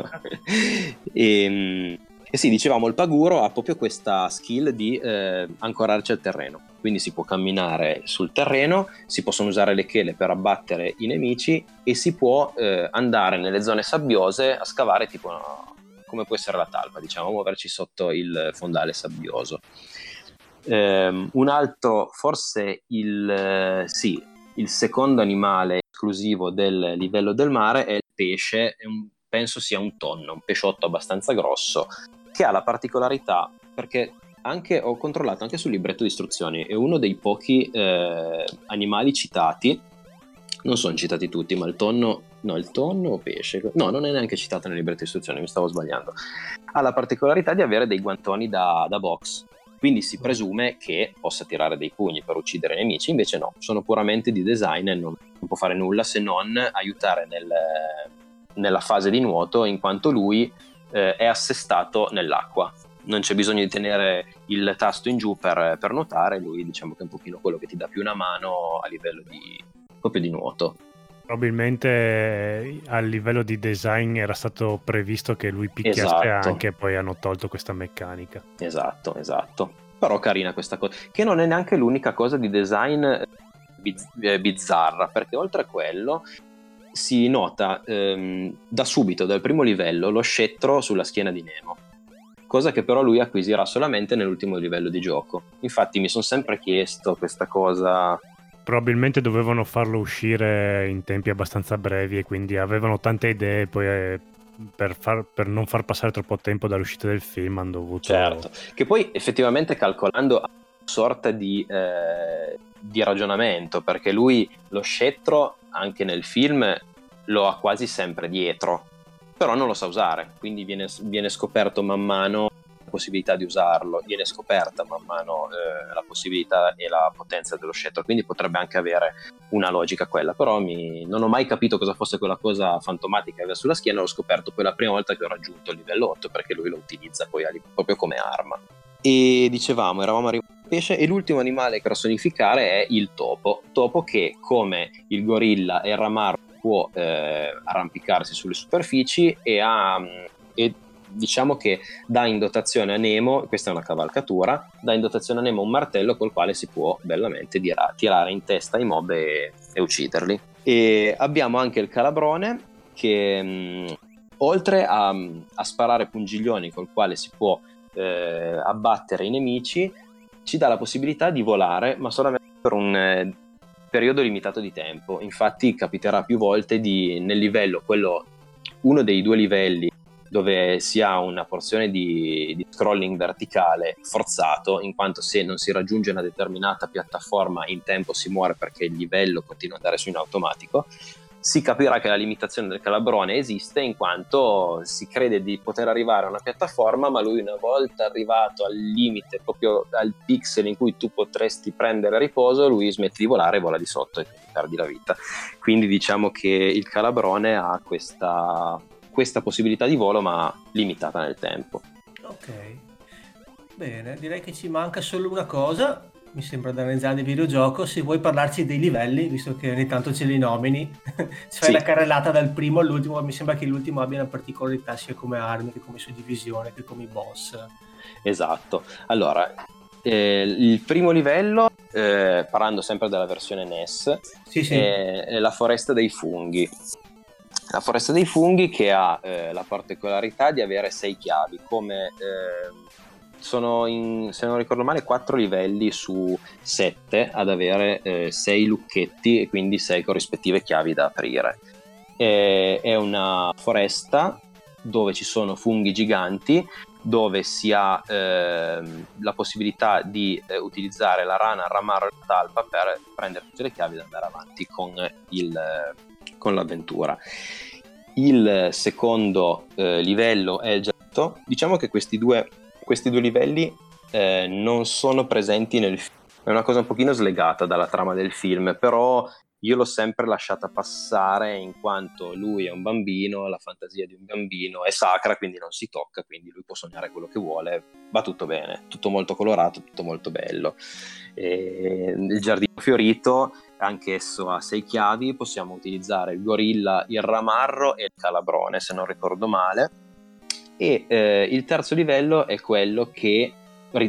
e, ehm, e sì, dicevamo, il Paguro ha proprio questa skill di eh, ancorarci al terreno. Quindi si può camminare sul terreno, si possono usare le chele per abbattere i nemici e si può eh, andare nelle zone sabbiose a scavare tipo come può essere la talpa, diciamo, muoverci sotto il fondale sabbioso. Um, un altro, forse il, sì, il secondo animale esclusivo del livello del mare è il pesce, penso sia un tonno, un pesciotto abbastanza grosso, che ha la particolarità, perché anche, ho controllato anche sul libretto di istruzioni, è uno dei pochi eh, animali citati, non sono citati tutti, ma il tonno, no, il tonno o pesce, no, non è neanche citato nel libretto di istruzioni, mi stavo sbagliando, ha la particolarità di avere dei guantoni da, da box, quindi si presume che possa tirare dei pugni per uccidere i nemici, invece no, sono puramente di design e non, non può fare nulla se non aiutare nel, nella fase di nuoto, in quanto lui eh, è assestato nell'acqua. Non c'è bisogno di tenere il tasto in giù per, per, nuotare, lui diciamo che è un pochino quello che ti dà più una mano a livello di, proprio di nuoto. Probabilmente eh, a livello di design era stato previsto che lui picchiasse esatto. anche e poi hanno tolto questa meccanica. Esatto, esatto. Però carina questa cosa, che non è neanche l'unica cosa di design biz- eh, bizzarra, perché oltre a quello si nota ehm, da subito, dal primo livello, lo scettro sulla schiena di Nemo, cosa che però lui acquisirà solamente nell'ultimo livello di gioco. Infatti mi sono sempre chiesto questa cosa... Probabilmente dovevano farlo uscire in tempi abbastanza brevi e quindi avevano tante idee, poi eh, per, far, per, non far passare troppo tempo dall'uscita del film hanno dovuto... Certo, che poi effettivamente calcolando una sorta di... Eh, di ragionamento perché lui lo scettro anche nel film lo ha quasi sempre dietro, però non lo sa usare, quindi viene, viene scoperto man mano possibilità di usarlo, viene scoperta man mano eh, la possibilità e la potenza dello scettro, quindi potrebbe anche avere una logica quella, però mi, non ho mai capito cosa fosse quella cosa fantomatica che aveva sulla schiena, l'ho scoperto poi la prima volta che ho raggiunto il livello 8 perché lui lo utilizza poi proprio come arma. E dicevamo, eravamo arrivati al pesce e l'ultimo animale che personificare è il topo. Topo che, come il gorilla e il ramarro, può eh, arrampicarsi sulle superfici e, ha, e diciamo che dà in dotazione a Nemo, questa è una cavalcatura, dà in dotazione a Nemo un martello col quale si può bellamente tirare in testa i mob e, e ucciderli. E abbiamo anche il calabrone che mh, oltre a, a, sparare pungiglioni col quale si può eh, abbattere i nemici, ci dà la possibilità di volare, ma solamente per un eh, periodo limitato di tempo. Infatti capiterà più volte di, nel livello, quello, uno dei due livelli dove si ha una porzione di, di, scrolling verticale forzato, in quanto se non si raggiunge una determinata piattaforma in tempo si muore perché il livello continua ad andare su in automatico si capirà che la limitazione del calabrone esiste in quanto si crede di poter arrivare a una piattaforma, ma lui una volta arrivato al limite, proprio al pixel in cui tu potresti prendere riposo, lui smette di volare e vola di sotto e perdi la vita. Quindi diciamo che il calabrone ha questa, questa possibilità di volo, ma limitata nel tempo. Ok, bene, direi che ci manca solo una cosa mi sembra da analizzare del videogioco. Se vuoi parlarci dei livelli, visto che ogni tanto ce li nomini, ci fai sì. la carrellata dal primo all'ultimo. Mi sembra che l'ultimo abbia una particolarità sia come armi che come suddivisione che come boss. Esatto. Allora, eh, il primo livello, eh, parlando sempre della versione NES, sì, sì. È la foresta dei funghi. La foresta dei funghi che ha eh, la particolarità di avere sei chiavi, come eh, sono in, se non ricordo male, quattro livelli su sette ad avere eh, sei lucchetti e quindi sei corrispettive chiavi da aprire. E, è una foresta dove ci sono funghi giganti, dove si ha eh, la possibilità di eh, utilizzare la rana, il ramarro e la talpa per prendere tutte le chiavi ed andare avanti con, il, con l'avventura. Il secondo eh, livello è il getto. Diciamo che questi due questi due livelli eh, non sono presenti nel film. È una cosa un pochino slegata dalla trama del film, però io l'ho sempre lasciata passare in quanto lui è un bambino, la fantasia di un bambino è sacra, quindi non si tocca, quindi lui può sognare quello che vuole, va tutto bene, tutto molto colorato, tutto molto bello. E il giardino fiorito, anch'esso ha sei chiavi, possiamo utilizzare il gorilla, il ramarro e il calabrone, se non ricordo male e eh, il terzo livello è quello che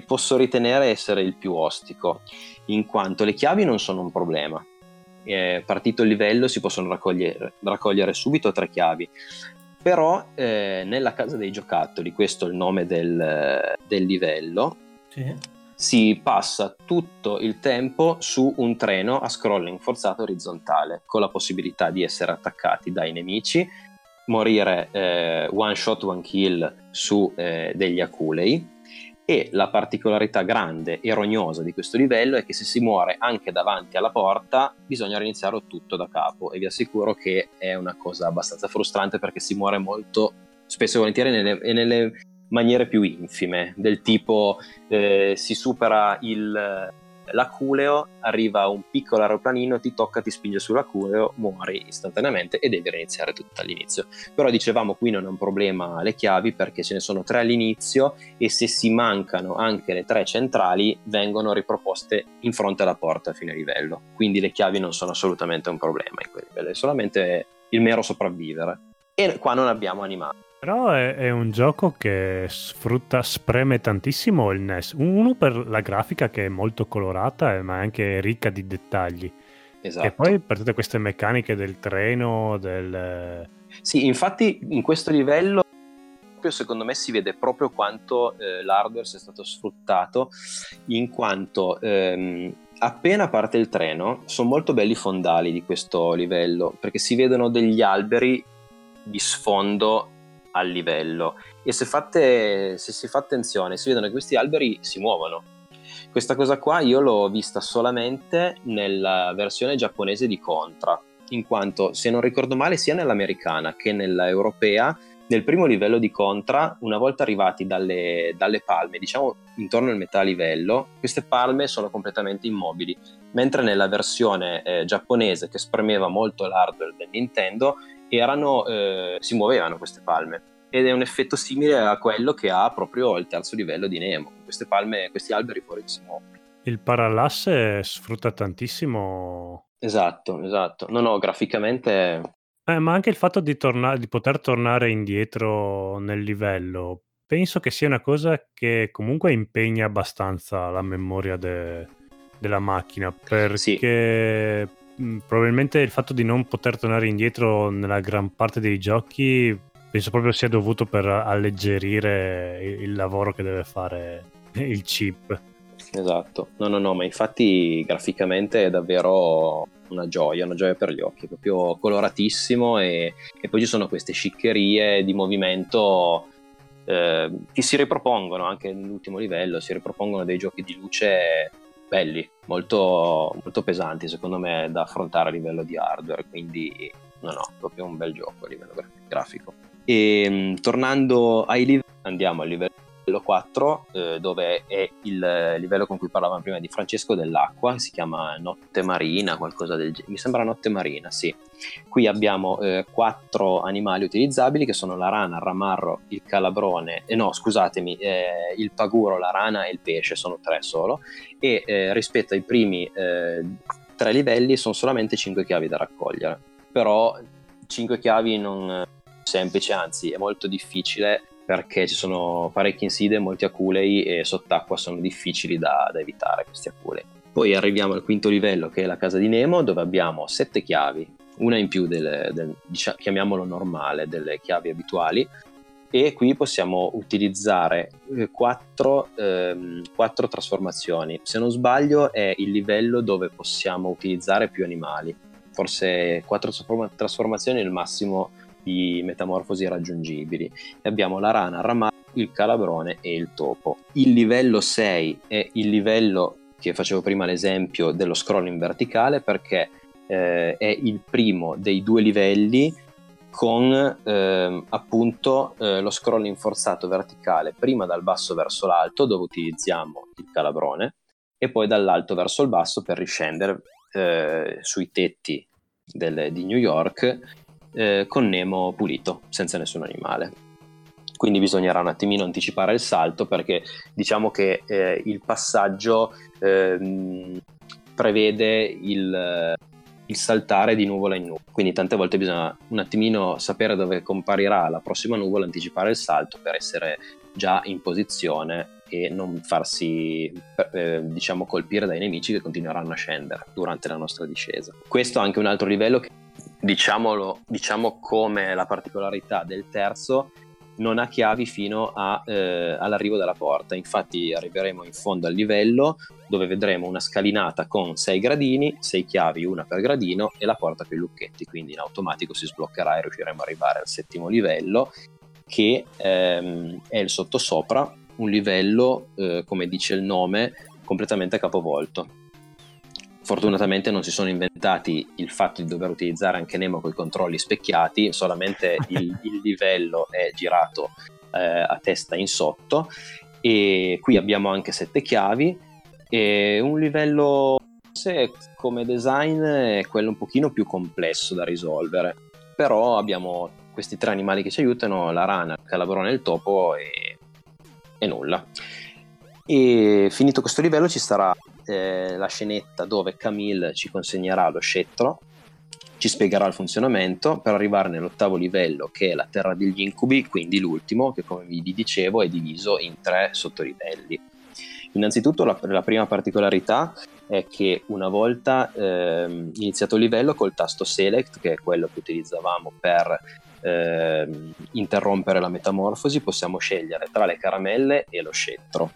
posso ritenere essere il più ostico, in quanto le chiavi non sono un problema. Eh, partito il livello si possono raccogliere, raccogliere subito tre chiavi, però eh, nella casa dei giocattoli, questo è il nome del, del livello, sì. Si passa tutto il tempo su un treno a scrolling forzato orizzontale, con la possibilità di essere attaccati dai nemici morire eh, one shot, one kill su eh, degli aculei. E la particolarità grande e rognosa di questo livello è che se si muore anche davanti alla porta bisogna riniziare tutto da capo e vi assicuro che è una cosa abbastanza frustrante perché si muore molto spesso e volentieri nelle, nelle maniere più infime, del tipo eh, si supera il, l'aculeo, arriva un piccolo aeroplanino, ti tocca, ti spinge sull'aculeo, muori istantaneamente e devi reiniziare tutto all'inizio. Però dicevamo qui non è un problema le chiavi perché ce ne sono tre all'inizio e se si mancano anche le tre centrali vengono riproposte in fronte alla porta a fine livello. Quindi le chiavi non sono assolutamente un problema in quel livello, è solamente il mero sopravvivere. E qua non abbiamo animali. Però è, è, un gioco che sfrutta, spreme tantissimo il NES. Uno per la grafica che è molto colorata, ma anche ricca di dettagli. Esatto. E poi per tutte queste meccaniche del treno, del... Sì, infatti in questo livello secondo me si vede proprio quanto eh, l'hardware sia stato sfruttato in quanto ehm, appena parte il treno sono molto belli i fondali di questo livello perché si vedono degli alberi di sfondo al livello e se, fate, se si fa attenzione si vedono che questi alberi si muovono. Questa cosa qua io l'ho vista solamente nella versione giapponese di Contra, in quanto se non ricordo male sia nell'americana che nella europea nel primo livello di Contra, una volta arrivati dalle, dalle, palme, diciamo intorno al metà livello, queste palme sono completamente immobili, mentre nella versione eh, giapponese che spremeva molto l'hardware del Nintendo, erano, eh, si muovevano queste palme ed è un effetto simile a quello che ha proprio il terzo livello di Nemo, queste palme, questi alberi fuori si muovono. Il parallasse sfrutta tantissimo. Esatto, esatto. No, no, graficamente. Eh, ma anche il fatto di, torna- di poter tornare indietro nel livello, penso che sia una cosa che comunque impegna abbastanza la memoria de- della macchina, perché sì. Mm, probabilmente il fatto di non poter tornare indietro nella gran parte dei giochi penso proprio sia dovuto per alleggerire il lavoro che deve fare il chip. Esatto, no, no, no, ma infatti graficamente è davvero una gioia, una gioia per gli occhi, proprio coloratissimo e, e poi ci sono queste sciccherie di movimento eh, che si ripropongono anche nell'ultimo livello, si ripropongono dei giochi di luce belli, molto, molto pesanti secondo me da affrontare a livello di hardware, quindi no, no, proprio un bel gioco a livello grafico. E ehm, tornando ai livelli, andiamo al livello livello 4, eh, dove è il livello con cui parlavamo prima di Francesco dell'acqua, si chiama Notte Marina, qualcosa del genere. Mi sembra Notte Marina, sì. Qui abbiamo eh, quattro animali utilizzabili che sono la rana, il ramarro, il calabrone, eh, no scusatemi, eh, il paguro, la rana e il pesce, sono tre solo. E eh, rispetto ai primi eh, tre livelli sono solamente cinque chiavi da raccogliere. Però cinque chiavi non semplice, anzi è molto difficile perché ci sono parecchie insidie, molti aculei e sott'acqua sono difficili da, da evitare questi aculei. Poi arriviamo al quinto livello che è la casa di Nemo dove abbiamo sette chiavi, una in più del, del diciamo, chiamiamolo normale, delle chiavi abituali e qui possiamo utilizzare eh, quattro, ehm, quattro, trasformazioni. Se non sbaglio è il livello dove possiamo utilizzare più animali, forse quattro trasformazioni è il massimo di metamorfosi raggiungibili. E abbiamo la rana, il ramarro, il calabrone e il topo. Il livello 6 è il livello che facevo prima l'esempio dello scrolling verticale perché eh, è il primo dei due livelli con eh, appunto eh, lo scrolling forzato verticale prima dal basso verso l'alto dove utilizziamo il calabrone e poi dall'alto verso il basso per riscendere eh, sui tetti del, di New York eh, con Nemo pulito, senza nessun animale. Quindi bisognerà un attimino anticipare il salto perché diciamo che eh, il passaggio ehm, prevede il, il saltare di nuvola in nuvola. Quindi tante volte bisogna un attimino sapere dove comparirà la prossima nuvola, anticipare il salto per essere già in posizione e non farsi eh, diciamo colpire dai nemici che continueranno a scendere durante la nostra discesa. Questo è anche un altro livello che diciamolo, diciamo come la particolarità del terzo, non ha chiavi fino a, eh, all'arrivo della porta. Infatti arriveremo in fondo al livello dove vedremo una scalinata con 6 gradini, 6 chiavi, una per gradino e la porta con i lucchetti, quindi in automatico si sbloccherà e riusciremo ad arrivare al settimo livello che ehm, è il sottosopra, un livello, eh, come dice il nome, completamente capovolto Fortunatamente non si sono inventati il fatto di dover utilizzare anche Nemo con i controlli specchiati, solamente il, il livello è girato eh, a testa in sotto. E qui abbiamo anche sette chiavi. E un livello se come design è quello un pochino più complesso da risolvere, però abbiamo questi tre animali che ci aiutano, la rana, il calabrone e il topo e, e nulla. E finito questo livello ci sarà eh, la scenetta dove Camille ci consegnerà lo scettro, ci spiegherà il funzionamento per arrivare nell'ottavo livello che è la terra degli incubi, quindi l'ultimo che come vi dicevo è diviso in tre sottolivelli. Innanzitutto la, la prima particolarità è che una volta eh, iniziato il livello col tasto select, che è quello che utilizzavamo per eh, interrompere la metamorfosi, possiamo scegliere tra le caramelle e lo scettro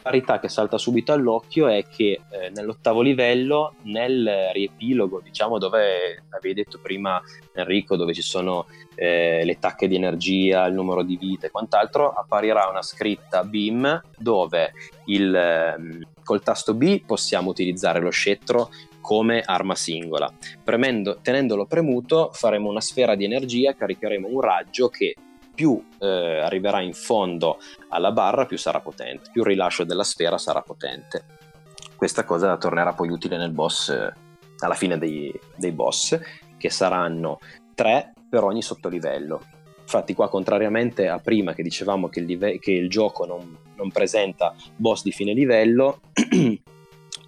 parità che salta subito all'occhio è che eh, nell'ottavo livello, nel riepilogo, diciamo dove avevi detto prima Enrico, dove ci sono eh, le tacche di energia, il numero di vite e quant'altro, apparirà una scritta BIM dove il, eh, col tasto B possiamo utilizzare lo scettro come arma singola. Premendo, tenendolo premuto faremo una sfera di energia, caricheremo un raggio che più eh, arriverà in fondo alla barra, più sarà potente, più il rilascio della sfera sarà potente. Questa cosa tornerà poi utile nel boss, eh, alla fine dei, dei boss, che saranno tre per ogni sottolivello. Infatti qua contrariamente a prima che dicevamo che il, live- che il gioco non, non presenta boss di fine livello,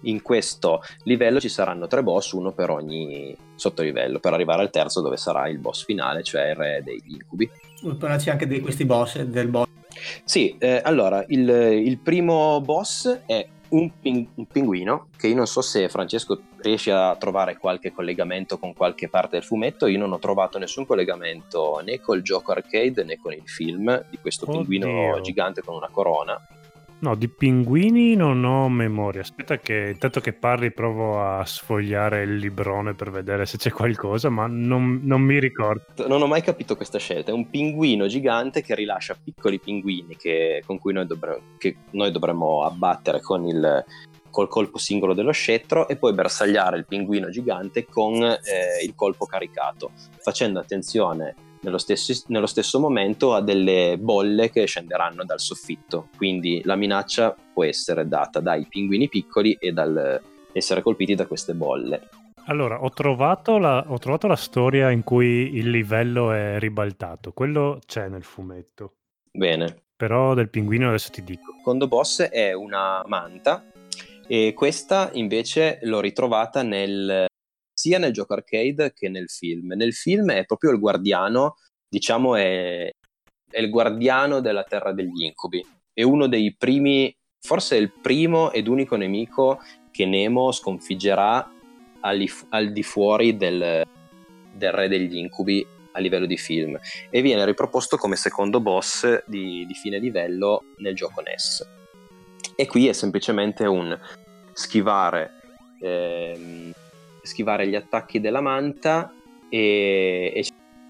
in questo livello ci saranno tre boss, uno per ogni sottolivello, per arrivare al terzo dove sarà il boss finale, cioè il re degli incubi. Parlaci anche di questi boss, del boss. Sì, eh, allora, il, il, primo boss è un, ping- un, pinguino, che io non so se Francesco riesce a trovare qualche collegamento con qualche parte del fumetto, io non ho trovato nessun collegamento né col gioco arcade né con il film di questo Oddio. pinguino gigante con una corona. No, di pinguini non ho memoria. Aspetta che intanto che parli provo a sfogliare il librone per vedere se c'è qualcosa, ma non, non mi ricordo. Non ho mai capito questa scelta. È un pinguino gigante che rilascia piccoli pinguini che, con cui noi, dovremmo, noi dovremmo abbattere con il, col colpo singolo dello scettro e poi bersagliare il pinguino gigante con eh, il colpo caricato, facendo attenzione nello stesso, nello stesso, momento a delle bolle che scenderanno dal soffitto. Quindi la minaccia può essere data dai pinguini piccoli e dal essere colpiti da queste bolle. Allora, ho trovato, la, ho trovato la storia in cui il livello è ribaltato. Quello c'è nel fumetto. Bene. Però del pinguino adesso ti dico. Il secondo boss è una manta e questa invece l'ho ritrovata nel, sia nel gioco arcade che nel film. Nel film è proprio il guardiano, diciamo è, è il guardiano della terra degli incubi. È uno dei primi, forse il primo ed unico nemico che Nemo sconfiggerà al, al di fuori del, del re degli incubi a livello di film e viene riproposto come secondo boss di, di fine livello nel gioco NES. E qui è semplicemente un schivare ehm, schivare gli attacchi della manta e, e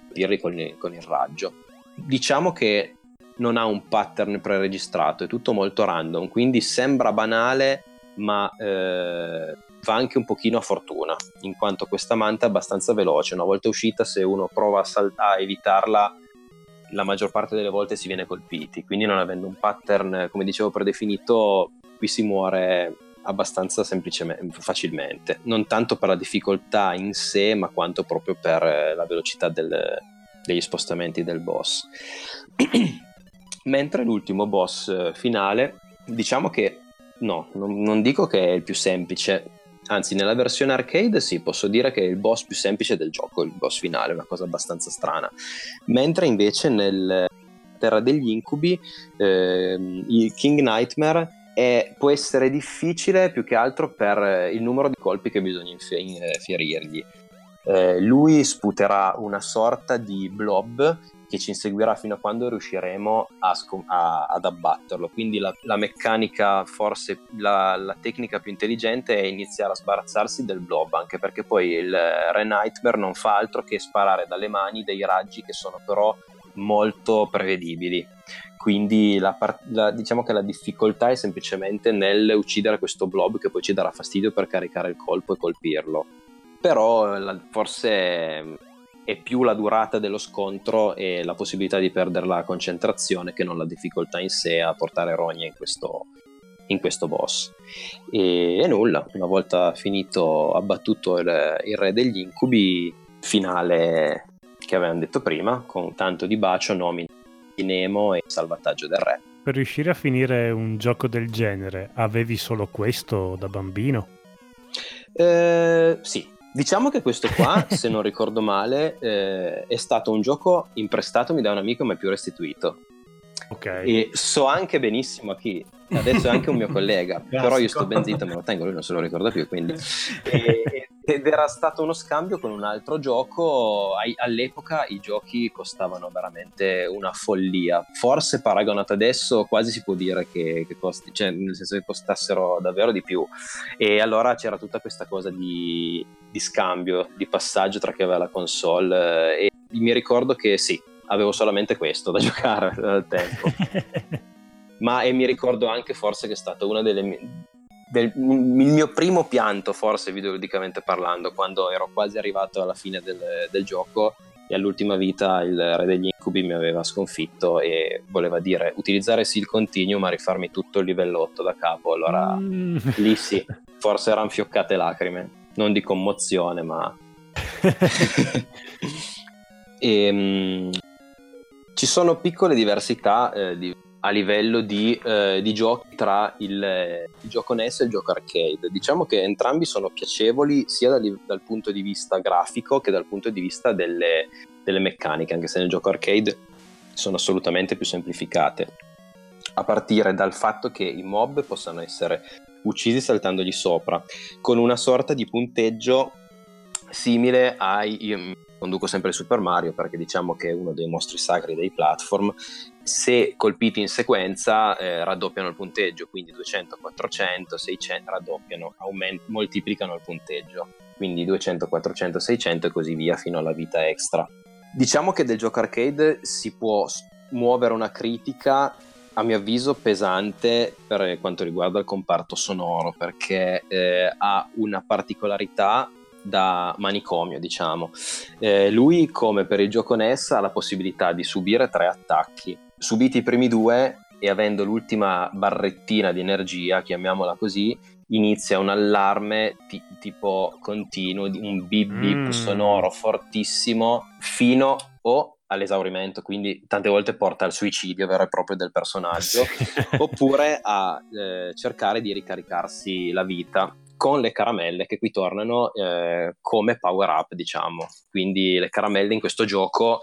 colpirli con con il raggio. Diciamo che non ha un pattern preregistrato, è tutto molto random, quindi sembra banale, ma eh, va anche un pochino a fortuna, in quanto questa manta è abbastanza veloce. Una volta uscita, se uno prova a, sal- a evitarla, la maggior parte delle volte si viene colpiti. Quindi, non avendo un pattern, come dicevo, predefinito, qui si muore abbastanza facilmente, non tanto per la difficoltà in sé, ma quanto proprio per eh, la velocità del, degli spostamenti del boss. Mentre l'ultimo boss eh, finale, diciamo che no, non, non, dico che è il più semplice, anzi nella versione arcade sì, posso dire che è il boss più semplice del gioco, il boss finale, una cosa abbastanza strana. Mentre invece nel Terra degli Incubi, eh, il King Nightmare e può essere difficile più che altro per il numero di colpi che bisogna infierirgli. Eh, lui sputerà una sorta di blob che ci inseguirà fino a quando riusciremo a scom- a, ad abbatterlo. Quindi la, la meccanica, forse la, la, tecnica più intelligente è iniziare a sbarazzarsi del blob, anche perché poi il Re Nightmare non fa altro che sparare dalle mani dei raggi che sono però molto prevedibili quindi la, la, diciamo che la difficoltà è semplicemente nel uccidere questo blob che poi ci darà fastidio per caricare il colpo e colpirlo. Però la, forse è più la durata dello scontro e la possibilità di perdere la concentrazione che non la difficoltà in sé a portare rogne in questo, in questo boss. E, e, nulla, una volta finito, abbattuto il, il re degli incubi, finale che avevamo detto prima, con tanto di bacio, nomina di Nemo e salvataggio del re. Per riuscire a finire un gioco del genere, avevi solo questo da bambino? Eh, sì, diciamo che questo qua, se non ricordo male, eh, è stato un gioco imprestatomi da un amico ma più restituito. Ok. E so anche benissimo a chi. Adesso è anche un mio collega, però io sto ben zitto, me lo tengo, lui non se lo ricorda più, quindi... E, ed era stato uno scambio con un altro gioco. All'epoca i giochi costavano veramente una follia. Forse paragonato adesso, quasi si può dire che, che costi, cioè nel senso che costassero davvero di più. E allora c'era tutta questa cosa di, di scambio, di passaggio tra chi aveva la console. E mi ricordo che sì, avevo solamente questo da giocare al tempo. Ma e mi ricordo anche forse che è stata una delle mie del, il mio primo pianto, forse videoludicamente parlando, quando ero quasi arrivato alla fine del, del gioco e all'ultima vita il re degli incubi mi aveva sconfitto e voleva dire utilizzare sì il continuo ma rifarmi tutto il livello 8 da capo allora mm. lì sì forse erano fioccate lacrime non di commozione ma e, um, ci sono piccole diversità eh, di a livello di, eh, di giochi tra il, il, gioco NES e il gioco arcade. Diciamo che entrambi sono piacevoli sia dal, dal punto di vista grafico che dal punto di vista delle, delle meccaniche, anche se nel gioco arcade sono assolutamente più semplificate. A partire dal fatto che i mob possano essere uccisi saltandogli sopra, con una sorta di punteggio simile ai. Io conduco sempre Super Mario perché diciamo che è uno dei mostri sacri dei platform se colpiti in sequenza eh, raddoppiano il punteggio, quindi 200, 400, 600 raddoppiano, aument- moltiplicano il punteggio, quindi 200, 400, 600 e così via fino alla vita extra. Diciamo che del gioco arcade si può muovere una critica a mio avviso pesante per quanto riguarda il comparto sonoro perché eh, ha una particolarità da manicomio, diciamo. Eh, lui, come per il gioco NES, ha la possibilità di subire tre attacchi. Subiti i primi due e avendo l'ultima barrettina di energia, chiamiamola così, inizia un allarme t- tipo continuo, un bip bip mm. sonoro fortissimo fino o all'esaurimento, quindi tante volte porta al suicidio vero e proprio del personaggio, oppure a eh, cercare di ricaricarsi la vita con le caramelle che qui tornano eh, come power up, diciamo. Quindi le caramelle in questo gioco,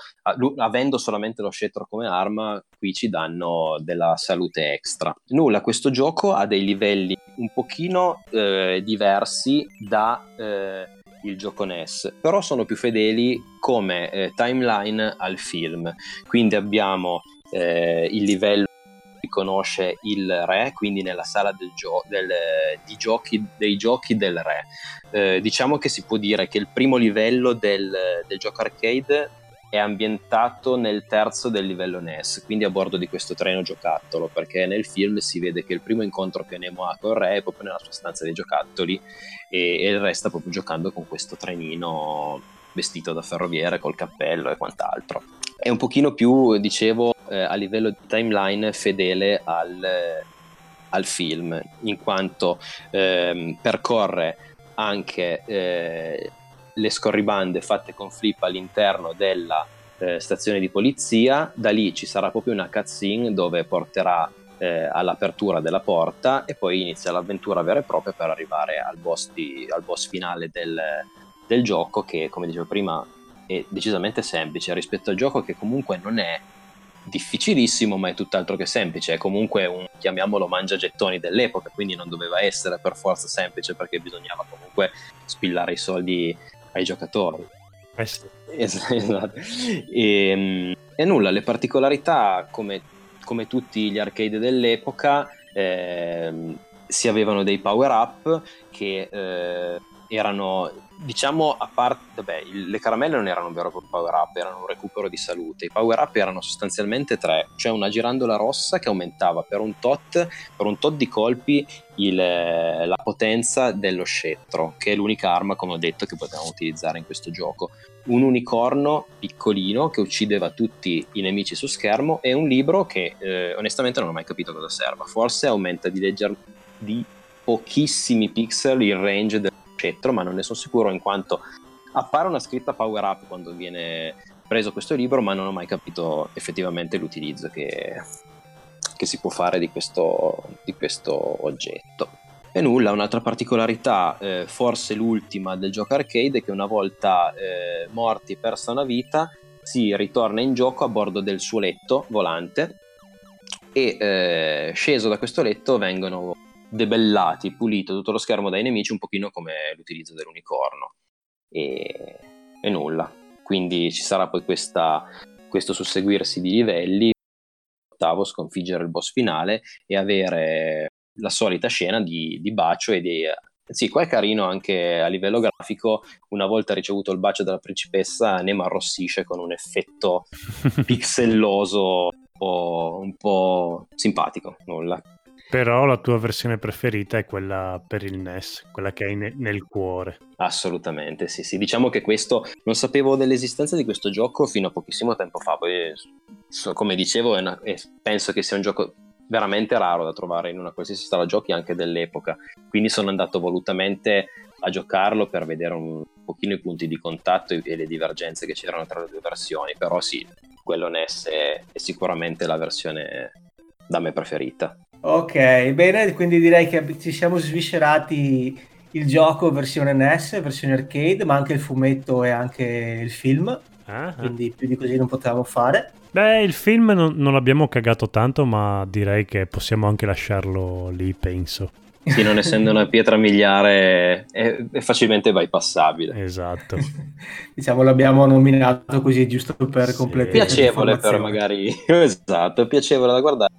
avendo solamente lo scettro come arma, qui ci danno della salute extra. Nulla, questo gioco ha dei livelli un pochino eh, diversi da eh, il gioco NES, però sono più fedeli come eh, timeline al film. Quindi abbiamo eh, il livello riconosce il re, quindi nella sala del gio- del, giochi, dei giochi del re. Eh, diciamo che si può dire che il primo livello del, del gioco arcade è ambientato nel terzo del livello NES, quindi a bordo di questo treno giocattolo, perché nel film si vede che il primo incontro che Nemo ha con Re è proprio nella sua stanza dei giocattoli e, e il re sta proprio giocando con questo trenino vestito da ferroviere col cappello e quant'altro. È un pochino più, dicevo, eh, a livello di timeline fedele al, al film, in quanto ehm, percorre anche eh, le scorribande fatte con Flip all'interno della eh, stazione di polizia, da lì ci sarà proprio una cutscene dove porterà eh, all'apertura della porta e poi inizia l'avventura vera e propria per arrivare al boss, di, al boss finale del, del gioco che come dicevo prima è decisamente semplice rispetto al gioco che comunque non è difficilissimo ma è tutt'altro che semplice. È comunque un chiamiamolo mangiagettoni dell'epoca quindi non doveva essere per forza semplice perché bisognava comunque spillare i soldi ai giocatori. Eh sì. esatto. E, ehm, e, nulla le particolarità come, come tutti gli arcade dell'epoca eh, si avevano dei power up che eh, erano diciamo a parte vabbè, le caramelle non erano un vero power up erano un recupero di salute. I power up erano sostanzialmente tre. Cioè una girandola rossa che aumentava per un tot per un tot di colpi il, la potenza dello scettro che è l'unica arma come ho detto che potevamo utilizzare in questo gioco. Un unicorno piccolino che uccideva tutti i nemici su schermo e un libro che eh, onestamente non ho mai capito cosa serva. Forse aumenta di legger di pochissimi pixel il range del scettro, ma non ne sono sicuro in quanto appare una scritta power up quando viene preso questo libro, ma non ho mai capito effettivamente l'utilizzo che, che si può fare di questo, di questo oggetto. E nulla, un'altra particolarità, eh, forse l'ultima del gioco arcade, è che una volta eh, morti e persa una vita, si ritorna in gioco a bordo del suo letto volante e eh, sceso da questo letto vengono debellati, pulito tutto lo schermo dai nemici, un pochino come l'utilizzo dell'unicorno. E, e nulla. Quindi ci sarà poi questa, questo susseguirsi di livelli, ottavo, sconfiggere il boss finale e avere la solita scena di, di bacio e di... Sì, qua è carino anche a livello grafico, una volta ricevuto il bacio della principessa, Nemo arrossisce con un effetto pixelloso un po', un po' simpatico, nulla. Però la tua versione preferita è quella per il NES, quella che hai ne- nel cuore. Assolutamente, sì, sì. Diciamo che questo non sapevo dell'esistenza di questo gioco fino a pochissimo tempo fa. Poi, come dicevo, una, penso che sia un gioco veramente raro da trovare in una qualsiasi sala giochi anche dell'epoca. Quindi sono andato volutamente a giocarlo per vedere un pochino i punti di contatto e le divergenze che c'erano tra le due versioni. Però sì, quello NES è, è sicuramente la versione da me preferita. Ok, bene, quindi direi che ci siamo sviscerati il gioco versione NES, versione arcade, ma anche il fumetto e anche il film. Uh-huh. Quindi più di così non potevamo fare. Beh, il film non, non l'abbiamo cagato tanto, ma direi che possiamo anche lasciarlo lì, penso. Sì, non essendo una pietra miliare è, è facilmente bypassabile. Esatto. diciamo l'abbiamo nominato così giusto per sì. completare. Piacevole per magari... esatto, piacevole da guardare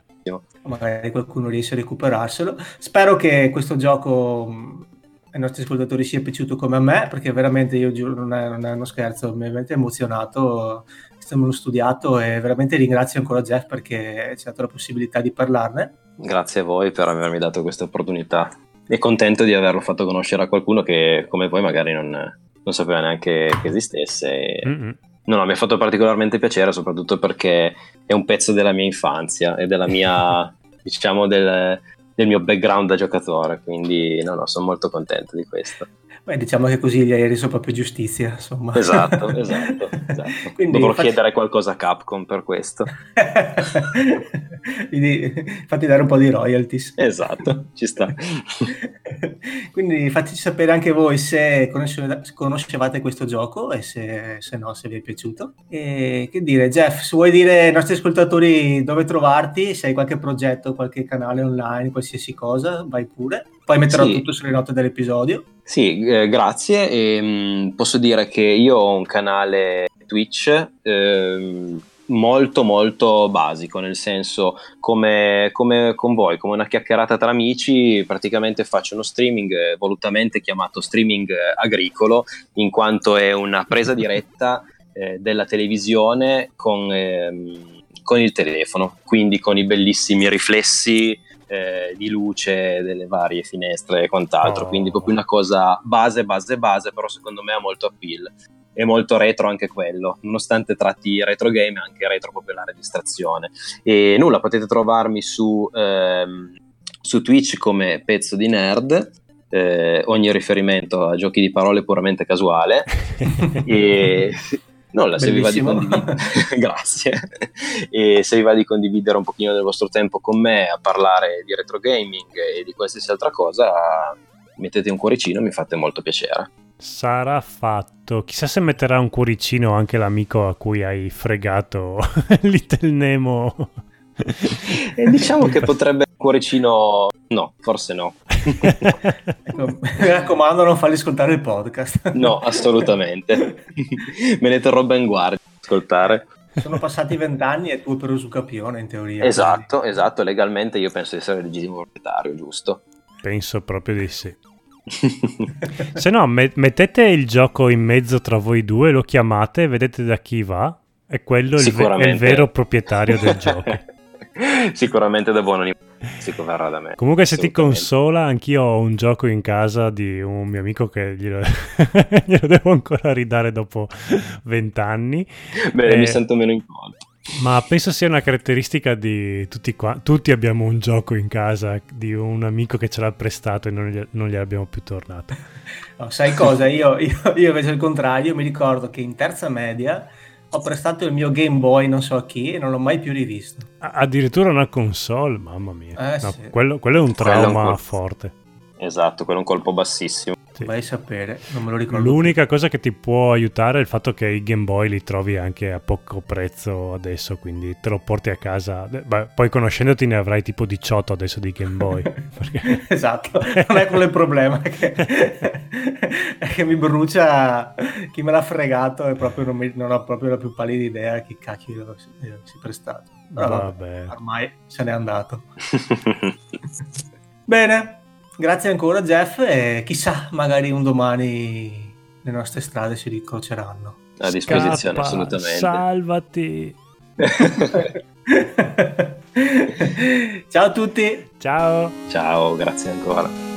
magari qualcuno riesce a recuperarselo. Spero che questo gioco ai nostri ascoltatori sia piaciuto come a me, perché veramente io giuro, non è, non è uno scherzo, mi ha veramente emozionato, l'ho studiato e veramente ringrazio ancora Jeff perché ci ha dato la possibilità di parlarne. Grazie a voi per avermi dato questa opportunità e contento di averlo fatto conoscere a qualcuno che come voi magari non, non sapeva neanche che esistesse. Mm-hmm. No, no, mi ha fatto particolarmente piacere, soprattutto perché è un pezzo della mia infanzia e della mia, diciamo, del, del mio background da giocatore, quindi no, no, sono molto contento di questo. Beh, diciamo che così gli hai reso proprio giustizia, insomma. Esatto, esatto. esatto. Quindi Dovrò facci... chiedere qualcosa a Capcom per questo. Quindi fatti dare un po' di royalties. Esatto, ci sta. Quindi fateci sapere anche voi se conoscevate questo gioco e se, se no, se vi è piaciuto. E che dire, Jeff, se vuoi dire ai nostri ascoltatori dove trovarti, se hai qualche progetto, qualche canale online, qualsiasi cosa, vai pure. Poi metterò sì. tutto sulle note dell'episodio. Sì, eh, grazie. E, mh, mm, posso dire che io ho un canale Twitch eh, molto molto basico, nel senso come, come, con voi, come una chiacchierata tra amici, praticamente faccio uno streaming eh, volutamente chiamato streaming eh, agricolo, in quanto è una presa diretta eh, della televisione con, ehm, con il telefono, quindi con i bellissimi riflessi eh, di luce delle varie finestre e quant'altro, oh. quindi proprio una cosa base, base, base, però secondo me ha molto appeal. È molto retro anche quello, nonostante tratti retro game, anche retro proprio la registrazione. E nulla, potete trovarmi su, ehm, su Twitch come pezzo di nerd, eh, ogni riferimento a giochi di parole puramente casuale. e Nulla, se vi va di condividere, grazie. E se vi va di condividere un pochino del vostro tempo con me a parlare di retro gaming e di qualsiasi altra cosa, mettete un cuoricino, mi fate molto piacere. Sarà fatto. Chissà se metterà un cuoricino anche l'amico a cui hai fregato Little Nemo. E diciamo che potrebbe cuoricino no, forse no. ecco, mi raccomando, non fargli ascoltare il podcast. no, assolutamente. Me ne terrò ben guardia ascoltare. Sono passati vent'anni e tu preso capione in teoria. Esatto, quindi. esatto. Legalmente io penso di essere legittimo proprietario, giusto? Penso proprio di sì. Se no, me- mettete il gioco in mezzo tra voi due, lo chiamate, vedete da chi va. E quello è il, ve- è il vero proprietario del gioco. Sicuramente da buon animale si verrà da me. Comunque, se ti consola, anch'io ho un gioco in casa di un mio amico che glielo, glielo devo ancora ridare dopo vent'anni. Beh, e... mi sento meno in colpa. Ma penso sia una caratteristica di tutti qua. Tutti abbiamo un gioco in casa di un amico che ce l'ha prestato e non, gli, non gliel'abbiamo più tornato. No, sai cosa? Io, io, io invece al contrario, mi ricordo che in terza media ho prestato il mio Game Boy non so a chi e non l'ho mai più rivisto. Addirittura una console, mamma mia. Eh, no, sì. quello, quello, è un trauma un forte. Esatto, quello è un colpo bassissimo. Sì. Vai a sapere, non me lo ricordo. L'unica cosa che ti può aiutare è il fatto che i Game Boy li trovi anche a poco prezzo adesso, quindi te lo porti a casa. Beh, poi conoscendoti ne avrai tipo 18 adesso di Game Boy. Perché... esatto, non è quello il problema, è che, è che mi brucia chi me l'ha fregato e proprio non, mi, non ho proprio la più pallida idea chi cacchio si, si è prestato. Però vabbè. ormai se n'è andato. Bene, Grazie ancora Jeff e chissà, magari un domani le nostre strade si ricroceranno. A disposizione, Scappa, assolutamente. Salvati. Ciao a tutti. Ciao. Ciao, grazie ancora.